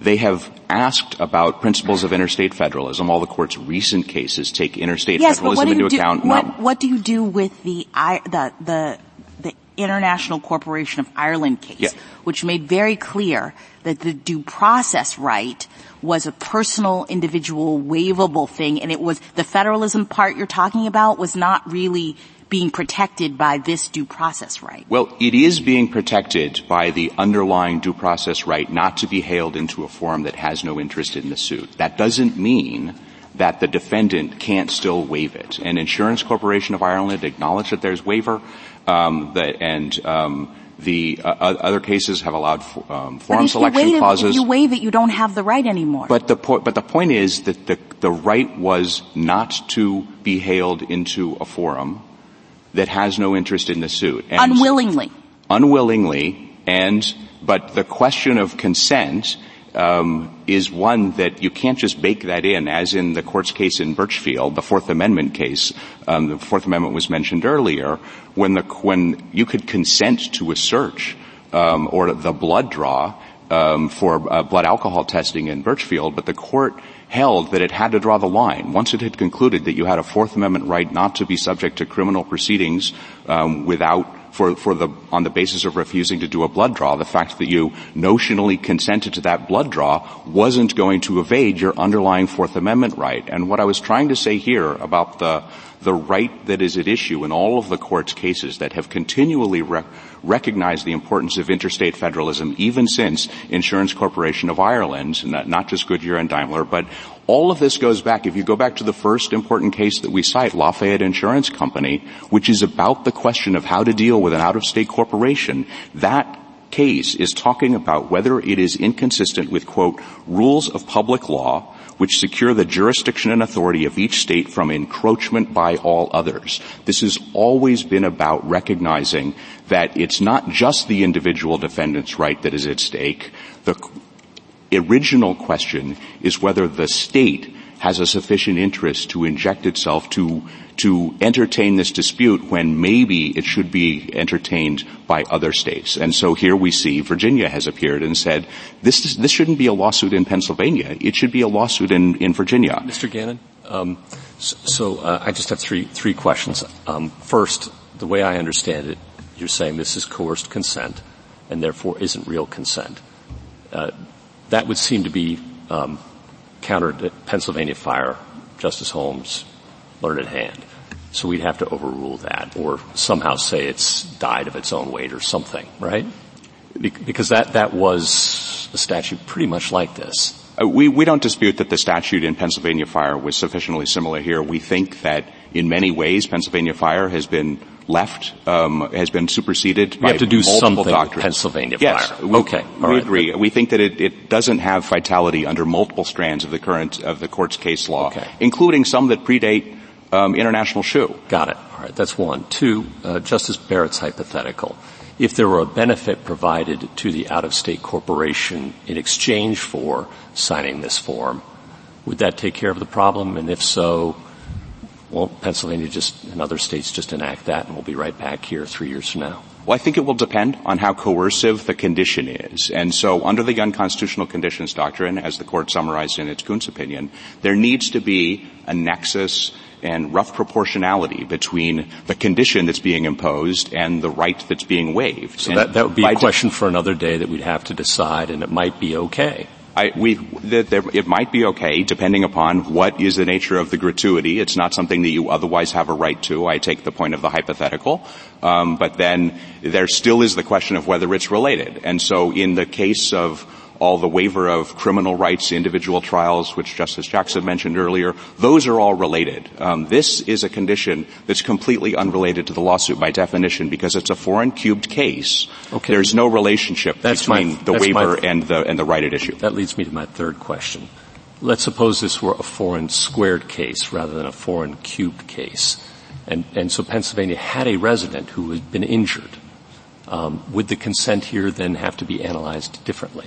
Speaker 12: they have asked about principles of interstate federalism. All the court's recent cases take interstate
Speaker 7: yes,
Speaker 12: federalism into
Speaker 7: do,
Speaker 12: account.
Speaker 7: What, what, do you do with the, the, the, the International Corporation of Ireland case, yeah. which made very clear that the due process right was a personal, individual, waivable thing, and it was the federalism part you're talking about was not really being protected by this due process right?
Speaker 12: Well, it is being protected by the underlying due process right not to be haled into a forum that has no interest in the suit. That doesn't mean that the defendant can't still waive it. And Insurance Corporation of Ireland acknowledged that there's waiver, um, that, and um, the uh, other cases have allowed um, forum selection
Speaker 7: it,
Speaker 12: clauses.
Speaker 7: If you waive it, you don't have the right anymore.
Speaker 12: But the po- but the point is that the the right was not to be haled into a forum that has no interest in the suit.
Speaker 7: And unwillingly.
Speaker 12: Unwillingly, and but the question of consent um, is one that you can't just bake that in, as in the court's case in Birchfield, the Fourth Amendment case. Um, the Fourth Amendment was mentioned earlier, when the when you could consent to a search um, or the blood draw um, for uh, blood alcohol testing in Birchfield, but the court held that it had to draw the line. Once it had concluded that you had a Fourth Amendment right not to be subject to criminal proceedings um, without for, for the, on the basis of refusing to do a blood draw, the fact that you notionally consented to that blood draw wasn't going to evade your underlying Fourth Amendment right. And what I was trying to say here about the, the right that is at issue in all of the court's cases that have continually re- recognized the importance of interstate federalism even since Insurance Corporation of Ireland, not, not just Goodyear and Daimler, but all of this goes back, if you go back to the first important case that we cite, Lafayette Insurance Company, which is about the question of how to deal with an out-of-state corporation, that case is talking about whether it is inconsistent with, quote, rules of public law which secure the jurisdiction and authority of each state from encroachment by all others. This has always been about recognizing that it's not just the individual defendant's right that is at stake. The original question is whether the state has a sufficient interest to inject itself to to entertain this dispute when maybe it should be entertained by other states. And so here we see Virginia has appeared and said this is, this shouldn't be a lawsuit in Pennsylvania. It should be a lawsuit in in Virginia.
Speaker 8: Mr. Gannon, um, so, so uh, I just have three three questions. Um, first, the way I understand it, you're saying this is coerced consent and therefore isn't real consent. Uh, that would seem to be um, Pennsylvania Fire, Justice Holmes, learned at hand. So we'd have to overrule that or somehow say it's died of its own weight or something, right? Because that, that was a statute pretty much like this.
Speaker 12: Uh, we, we don't dispute that the statute in Pennsylvania Fire was sufficiently similar here. We think that in many ways Pennsylvania Fire has been left um, has been superseded
Speaker 8: we
Speaker 12: by
Speaker 8: have to do
Speaker 12: multiple
Speaker 8: something
Speaker 12: doctrines.
Speaker 8: Pennsylvania
Speaker 12: yes,
Speaker 8: fire.
Speaker 12: We,
Speaker 8: okay,
Speaker 12: we
Speaker 8: right.
Speaker 12: agree. We think that it, it, doesn't have vitality under multiple strands of the current of the court's case law,
Speaker 8: okay.
Speaker 12: including some that predate um, international shoe.
Speaker 8: Got it. All right, that's one. Two, uh, Justice Barrett's hypothetical. If there were a benefit provided to the out-of-state corporation in exchange for signing this form, would that take care of the problem? And if so, won't Pennsylvania just and other states just enact that and we'll be right back here three years from now?
Speaker 12: Well, I think it will depend on how coercive the condition is. And so under the unconstitutional conditions doctrine, as the court summarized in its Koontz opinion, there needs to be a nexus and rough proportionality between the condition that's being imposed and the right that's being waived.
Speaker 8: So that, that would be a question for another day that we'd have to decide, and it might be okay.
Speaker 12: I, we, that there, it might be okay depending upon what is the nature of the gratuity. It's not something that you otherwise have a right to. I take the point of the hypothetical. Um, but then there still is the question of whether it's related. And so in the case of all the waiver of criminal rights, individual trials, which Justice Jackson mentioned earlier, those are all related. Um, this is a condition that's completely unrelated to the lawsuit by definition because it's a foreign cubed case. Okay. There's no relationship that's between my, the waiver my, and the and the right at issue.
Speaker 8: That leads me to my third question. Let's suppose this were a foreign squared case rather than a foreign cubed case. And, and so Pennsylvania had a resident who had been injured. Um, would the consent here then have to be analyzed differently?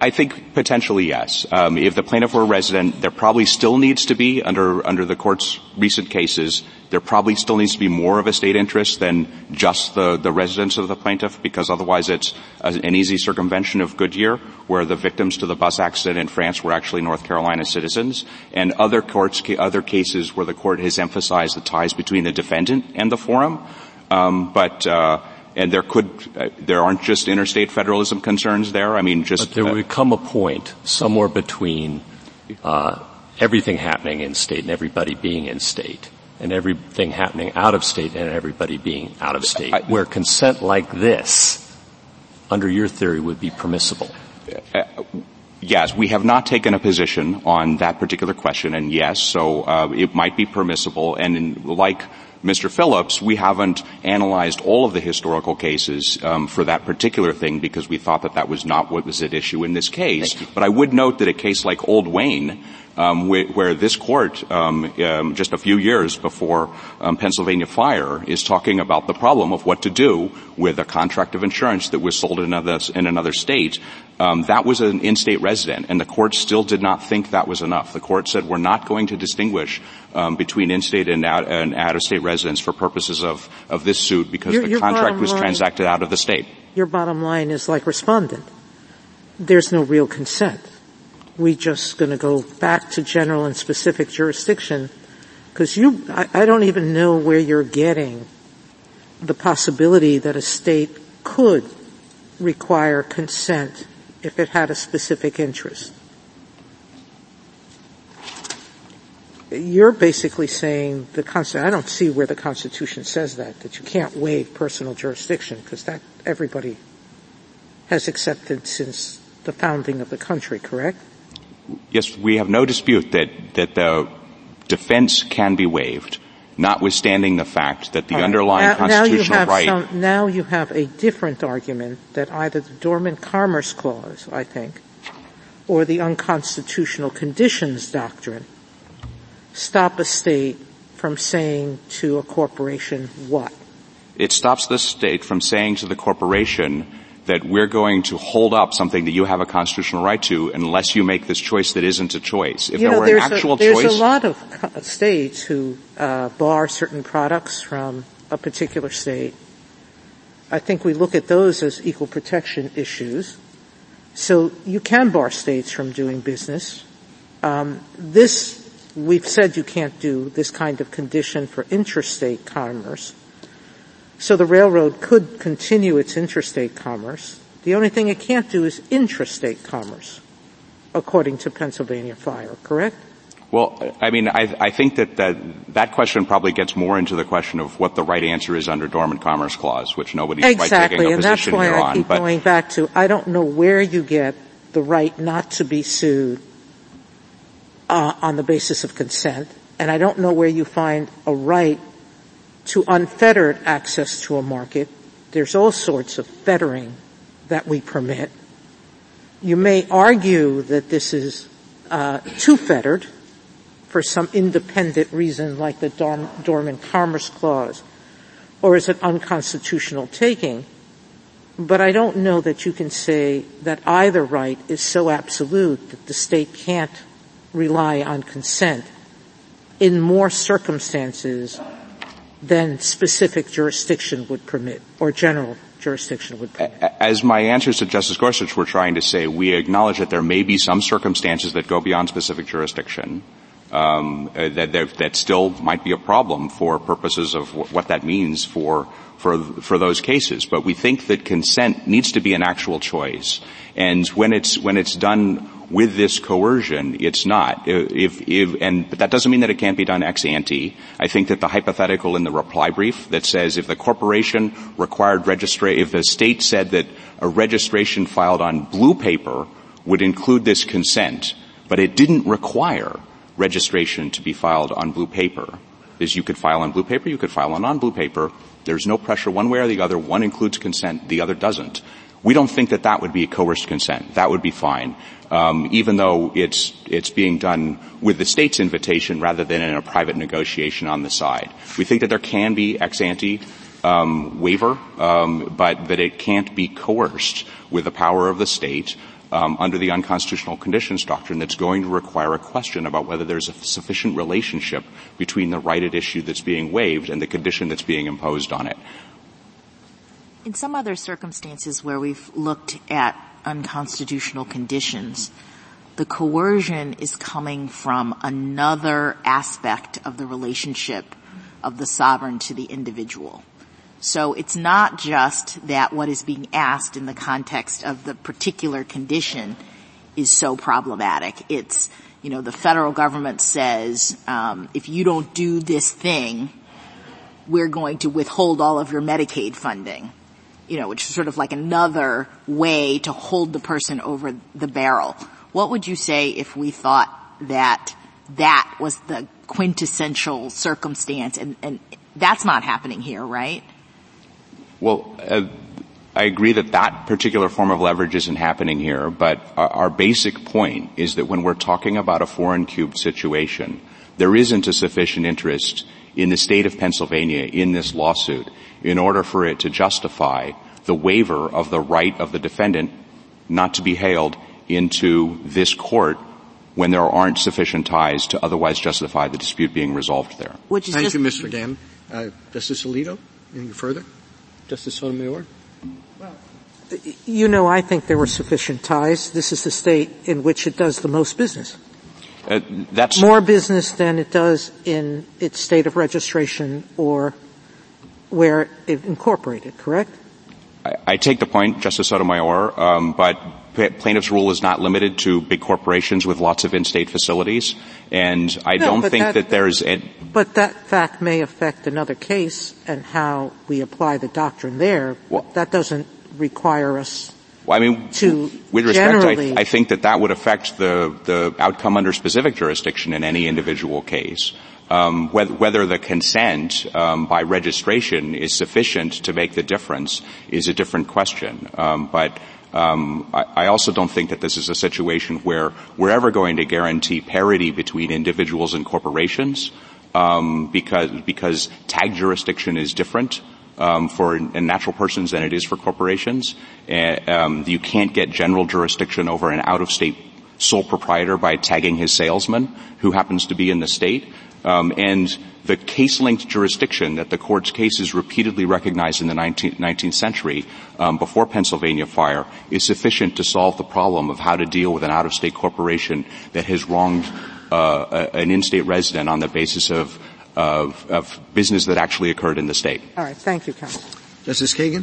Speaker 12: I think potentially yes. Um, if the plaintiff were a resident, there probably still needs to be under under the court's recent cases. There probably still needs to be more of a state interest than just the the residence of the plaintiff, because otherwise it's a, an easy circumvention of Goodyear, where the victims to the bus accident in France were actually North Carolina citizens, and other courts other cases where the court has emphasized the ties between the defendant and the forum. Um, but uh, and there could uh, there aren't just interstate federalism concerns there. I mean, just
Speaker 8: but there would come a point somewhere between uh, everything happening in state and everybody being in state, and everything happening out of state and everybody being out of state, I, where consent like this, under your theory, would be permissible. Uh,
Speaker 12: yes, we have not taken a position on that particular question, and yes, so uh, it might be permissible. And in, like Mr. Phillips, we haven't analyzed all of the historical cases um, for that particular thing because we thought that that was not what was at issue in this case. But I would note that a case like Old Wayne, um, where, this court, um, um just a few years before um, Pennsylvania Fire, is talking about the problem of what to do with a contract of insurance that was sold in another, in another state. Um, that was an in-state resident, and the court still did not think that was enough. The court said we're not going to distinguish um, between in-state and, out, and out-of-state residents for purposes of, of this suit because your, the your contract was line, transacted out of the state.
Speaker 10: Your bottom line is like respondent. There's no real consent. We just going to go back to general and specific jurisdiction because you, I, I don't even know where you're getting the possibility that a state could require consent if it had a specific interest. You're basically saying the Constitution, I don't see where the Constitution says that, that you can't waive personal jurisdiction, because that everybody has accepted since the founding of the country, correct?
Speaker 12: Yes, we have no dispute that, that the defense can be waived, notwithstanding the fact that the right. underlying now, constitutional
Speaker 10: now
Speaker 12: right.
Speaker 10: Some, now you have a different argument that either the Dormant Commerce Clause, I think, or the unconstitutional conditions doctrine stop a state from saying to a corporation what?
Speaker 12: It stops the state from saying to the corporation that we're going to hold up something that you have a constitutional right to unless you make this choice that isn't a choice. If
Speaker 10: you
Speaker 12: there
Speaker 10: know, were
Speaker 12: an actual
Speaker 10: a, there's
Speaker 12: choice.
Speaker 10: There's a lot of states who uh, bar certain products from a particular state. I think we look at those as equal protection issues. So you can bar states from doing business. Um, this we've said you can't do this kind of condition for interstate commerce. So the railroad could continue its interstate commerce. The only thing it can't do is intrastate commerce, according to Pennsylvania Fire, correct?
Speaker 12: Well, I mean, I, I think that, that that question probably gets more into the question of what the right answer is under Dormant Commerce Clause, which nobody's
Speaker 10: exactly,
Speaker 12: quite taking
Speaker 10: a position
Speaker 12: here on.
Speaker 10: Exactly, and that's why I keep going back to, I don't know where you get the right not to be sued uh, on the basis of consent, and I don't know where you find a right to unfettered access to a market. There's all sorts of fettering that we permit. You may argue that this is uh, too fettered for some independent reason like the dorm- dormant commerce clause, or is it unconstitutional taking? But I don't know that you can say that either right is so absolute that the state can't rely on consent in more circumstances than specific jurisdiction would permit or general jurisdiction would permit.
Speaker 12: As my answers to Justice Gorsuch were trying to say, we acknowledge that there may be some circumstances that go beyond specific jurisdiction. um, uh, that that still might be a problem for purposes of w- what that means for for for those cases. But we think that consent needs to be an actual choice, and when it's when it's done with this coercion, it's not. If, if, and but that doesn't mean that it can't be done ex ante. I think that the hypothetical in the reply brief that says if the corporation required registration, if the state said that a registration filed on blue paper would include this consent, but it didn't require registration to be filed on blue paper, is you could file on blue paper, you could file on non-blue paper. There's no pressure one way or the other. One includes consent, the other doesn't. We don't think that that would be coerced consent. That would be fine um, even though it's it's being done with the state's invitation rather than in a private negotiation on the side. We think that there can be ex ante um, waiver, um, but that it can't be coerced with the power of the state. Um, under the unconstitutional conditions doctrine that's going to require a question about whether there's a sufficient relationship between the right at issue that's being waived and the condition that's being imposed on it.
Speaker 7: In some other circumstances where we've looked at unconstitutional conditions, the coercion is coming from another aspect of the relationship of the sovereign to the individual. So it's not just that what is being asked in the context of the particular condition is so problematic. It's, you know, the federal government says, um, if you don't do this thing, we're going to withhold all of your Medicaid funding you know, which is sort of like another way to hold the person over the barrel. What would you say if we thought that that was the quintessential circumstance and, and that's not happening here, right?
Speaker 12: Well, uh, I agree that that particular form of leverage isn't happening here, but our, our basic point is that when we're talking about a foreign cubed situation, there isn't a sufficient interest in the state of Pennsylvania in this lawsuit in order for it to justify the waiver of the right of the defendant not to be haled into this court when there aren't sufficient ties to otherwise justify the dispute being resolved there.
Speaker 1: Which is Thank you, Mr. Gannon. Uh, Justice Alito, anything further? Justice Sotomayor?
Speaker 10: Well, you know, I think there were sufficient ties. This is the state in which it does the most business.
Speaker 12: Uh, that's
Speaker 10: more business than it does in its state of registration or where it incorporated, correct?
Speaker 12: I, I take the point, Justice Sotomayor, um, but plaintiff's rule is not limited to big corporations with lots of in-state facilities, and I
Speaker 10: no,
Speaker 12: don't think
Speaker 10: that,
Speaker 12: that there's. A,
Speaker 10: but that fact may affect another case and how we apply the doctrine there. Well, that doesn't require us
Speaker 12: well, I mean,
Speaker 10: to
Speaker 12: with respect, I, I, think that that would affect the the outcome under specific jurisdiction in any individual case. Um, whether, whether, the consent um, by registration is sufficient to make the difference is a different question. Um, but um, I, I, also don't think that this is a situation where we're ever going to guarantee parity between individuals and corporations um, because because tag jurisdiction is different um, for natural persons than it is for corporations. Um, you can't get general jurisdiction over an out-of-state sole proprietor by tagging his salesman who happens to be in the state. Um, and the case-linked jurisdiction that the court's cases repeatedly recognized in the 19th, 19th century um, before Pennsylvania fire is sufficient to solve the problem of how to deal with an out-of-state corporation that has wronged uh, an in-state resident on the basis of of, of business that actually occurred in the state.
Speaker 10: All right. Thank you, counsel.
Speaker 1: Justice Kagan?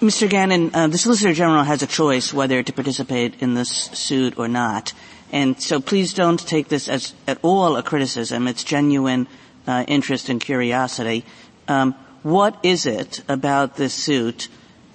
Speaker 4: Mr. Gannon, uh, the Solicitor General has a choice whether to participate in this suit or not. And so please don't take this as at all a criticism. It's genuine uh, interest and curiosity. Um, what is it about this suit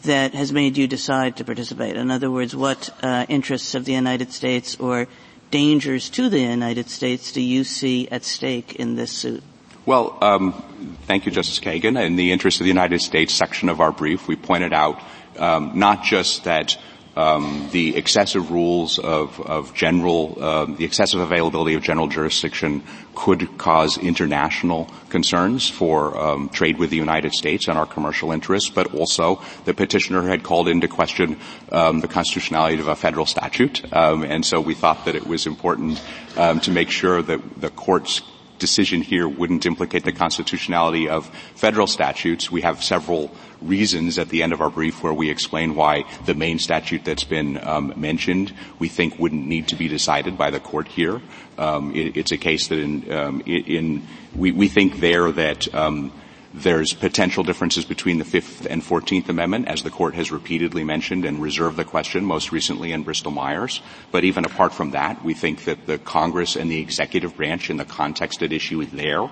Speaker 4: that has made you decide to participate? In other words, what uh, interests of the United States or dangers to the United States do you see at stake in this suit?
Speaker 12: Well, um, thank you, Justice Kagan. In the interest of the United States section of our brief, we pointed out um, not just that um, the excessive rules of, of general, uh, the excessive availability of general jurisdiction could cause international concerns for um, trade with the United States and our commercial interests, but also the petitioner had called into question um, the constitutionality of a federal statute, um, and so we thought that it was important um, to make sure that the courts decision here wouldn't implicate the constitutionality of federal statutes. We have several reasons at the end of our brief where we explain why the main statute that's been um, mentioned we think wouldn't need to be decided by the court here. Um, it, it's a case that in, um, in we, we, think there that um, there's potential differences between the Fifth and Fourteenth Amendment, as the Court has repeatedly mentioned and reserved the question, most recently in Bristol-Myers. But even apart from that, we think that the Congress and the executive branch in the context at issue there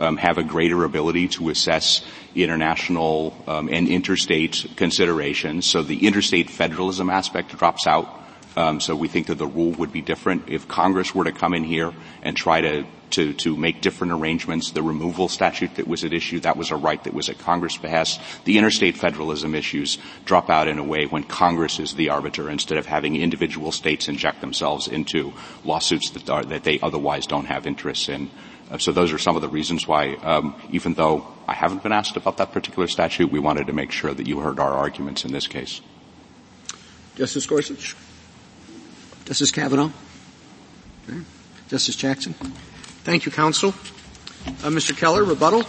Speaker 12: um, have a greater ability to assess international um, and interstate considerations. So the interstate federalism aspect drops out. Um, so we think that the rule would be different if Congress were to come in here and try to to, to make different arrangements. The removal statute that was at issue, that was a right that was at Congress' behest. The interstate federalism issues drop out in a way when Congress is the arbiter instead of having individual states inject themselves into lawsuits that, are, that they otherwise don't have interests in. Uh, so those are some of the reasons why, um, even though I haven't been asked about that particular statute, we wanted to make sure that you heard our arguments in this case.
Speaker 1: Justice Gorsuch? Justice Kavanaugh? Okay. Justice Jackson? Thank you, counsel. Uh, Mr. Keller, rebuttal.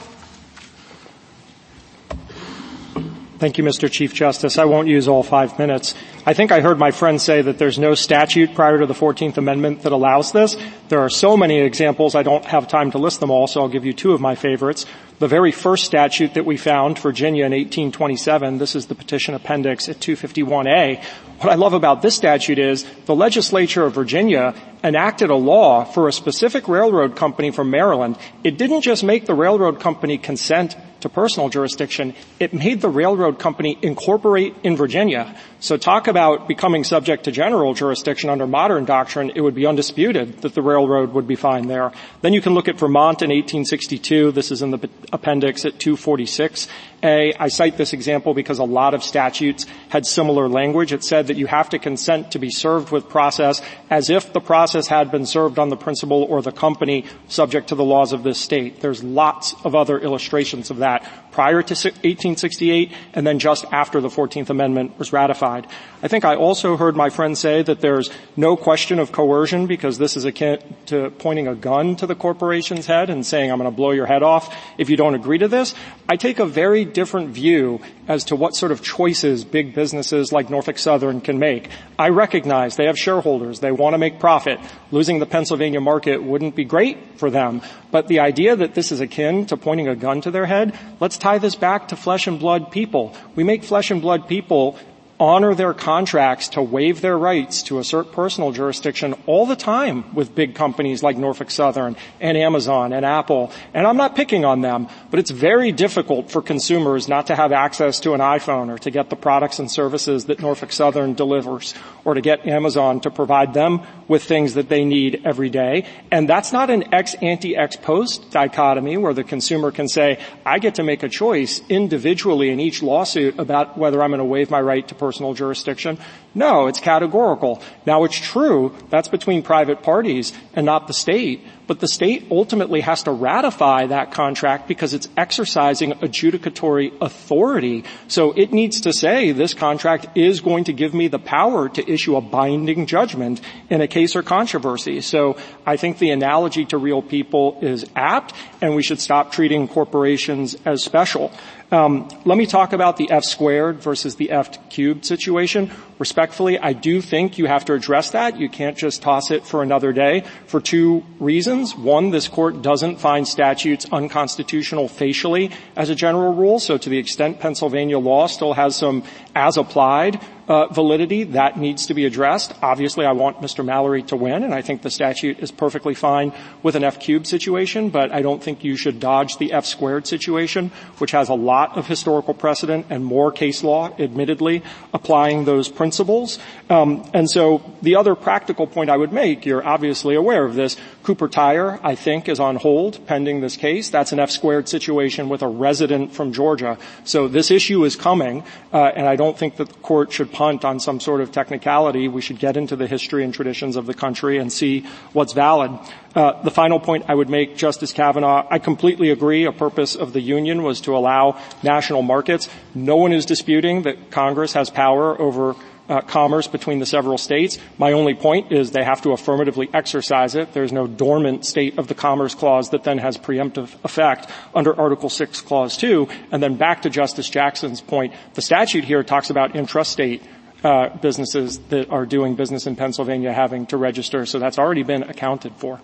Speaker 2: Thank you, Mr. Chief Justice. I won't use all five minutes. I think I heard my friend say that there's no statute prior to the 14th Amendment that allows this. There are so many examples, I don't have time to list them all, so I'll give you two of my favorites. The very first statute that we found, Virginia in 1827, this is the petition appendix at 251A. What I love about this statute is the legislature of Virginia enacted a law for a specific railroad company from Maryland. It didn't just make the railroad company consent to personal jurisdiction, it made the railroad company incorporate in Virginia. So talk about becoming subject to general jurisdiction under modern doctrine, it would be undisputed that the railroad would be fine there. Then you can look at Vermont in 1862. This is in the appendix at 246. A, I cite this example because a lot of statutes had similar language. It said that you have to consent to be served with process as if the process had been served on the principal or the company subject to the laws of this state. There's lots of other illustrations of that prior to 1868 and then just after the 14th Amendment was ratified. I think I also heard my friend say that there's no question of coercion because this is akin to pointing a gun to the corporation's head and saying, I'm going to blow your head off if you don't agree to this. I take a very different view as to what sort of choices big businesses like Norfolk Southern can make. I recognize they have shareholders. They want to make profit. Losing the Pennsylvania market wouldn't be great for them. But the idea that this is akin to pointing a gun to their head, let's tie this back to flesh and blood people. We make flesh and blood people honor their contracts to waive their rights to assert personal jurisdiction all the time with big companies like Norfolk Southern and Amazon and Apple. And I'm not picking on them, but it's very difficult for consumers not to have access to an iPhone or to get the products and services that Norfolk Southern delivers or to get Amazon to provide them with things that they need every day. And that's not an ex ante ex post dichotomy where the consumer can say, I get to make a choice individually in each lawsuit about whether I'm going to waive my right to personal jurisdiction? No, it's categorical. Now it's true, that's between private parties and not the state, but the state ultimately has to ratify that contract because it's exercising adjudicatory authority. So it needs to say this contract is going to give me the power to issue a binding judgment in a case or controversy. So I think the analogy to real people is apt and we should stop treating corporations as special. Um, let me talk about the F squared versus the F cubed situation. Respectfully, I do think you have to address that. You can't just toss it for another day for two reasons. One, this court doesn't find statutes unconstitutional facially as a general rule. So to the extent Pennsylvania law still has some as applied uh, validity, that needs to be addressed. Obviously, I want Mr. Mallory to win, and I think the statute is perfectly fine with an F cubed situation, but I don't think you should dodge the F squared situation, which has a lot of historical precedent and more case law, admittedly, applying those principles. Um, and so the other practical point I would make, you're obviously aware of this, Cooper Tire, I think, is on hold pending this case. That's an F squared situation with a resident from Georgia. So this issue is coming, uh, and I don't think that the court should punt on some sort of technicality. We should get into the history and traditions of the country and see what's valid. Uh, the final point I would make, Justice Kavanaugh, I completely agree. A purpose of the union was to allow national markets. No one is disputing that Congress has power over uh, commerce between the several states. My only point is they have to affirmatively exercise it. There's no dormant state of the Commerce Clause that then has preemptive effect under Article 6, Clause 2. And then back to Justice Jackson's point, the statute here talks about intrastate uh, businesses that are doing business in Pennsylvania having to register, so that's already been accounted for.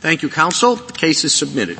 Speaker 1: Thank you, counsel. The case is submitted.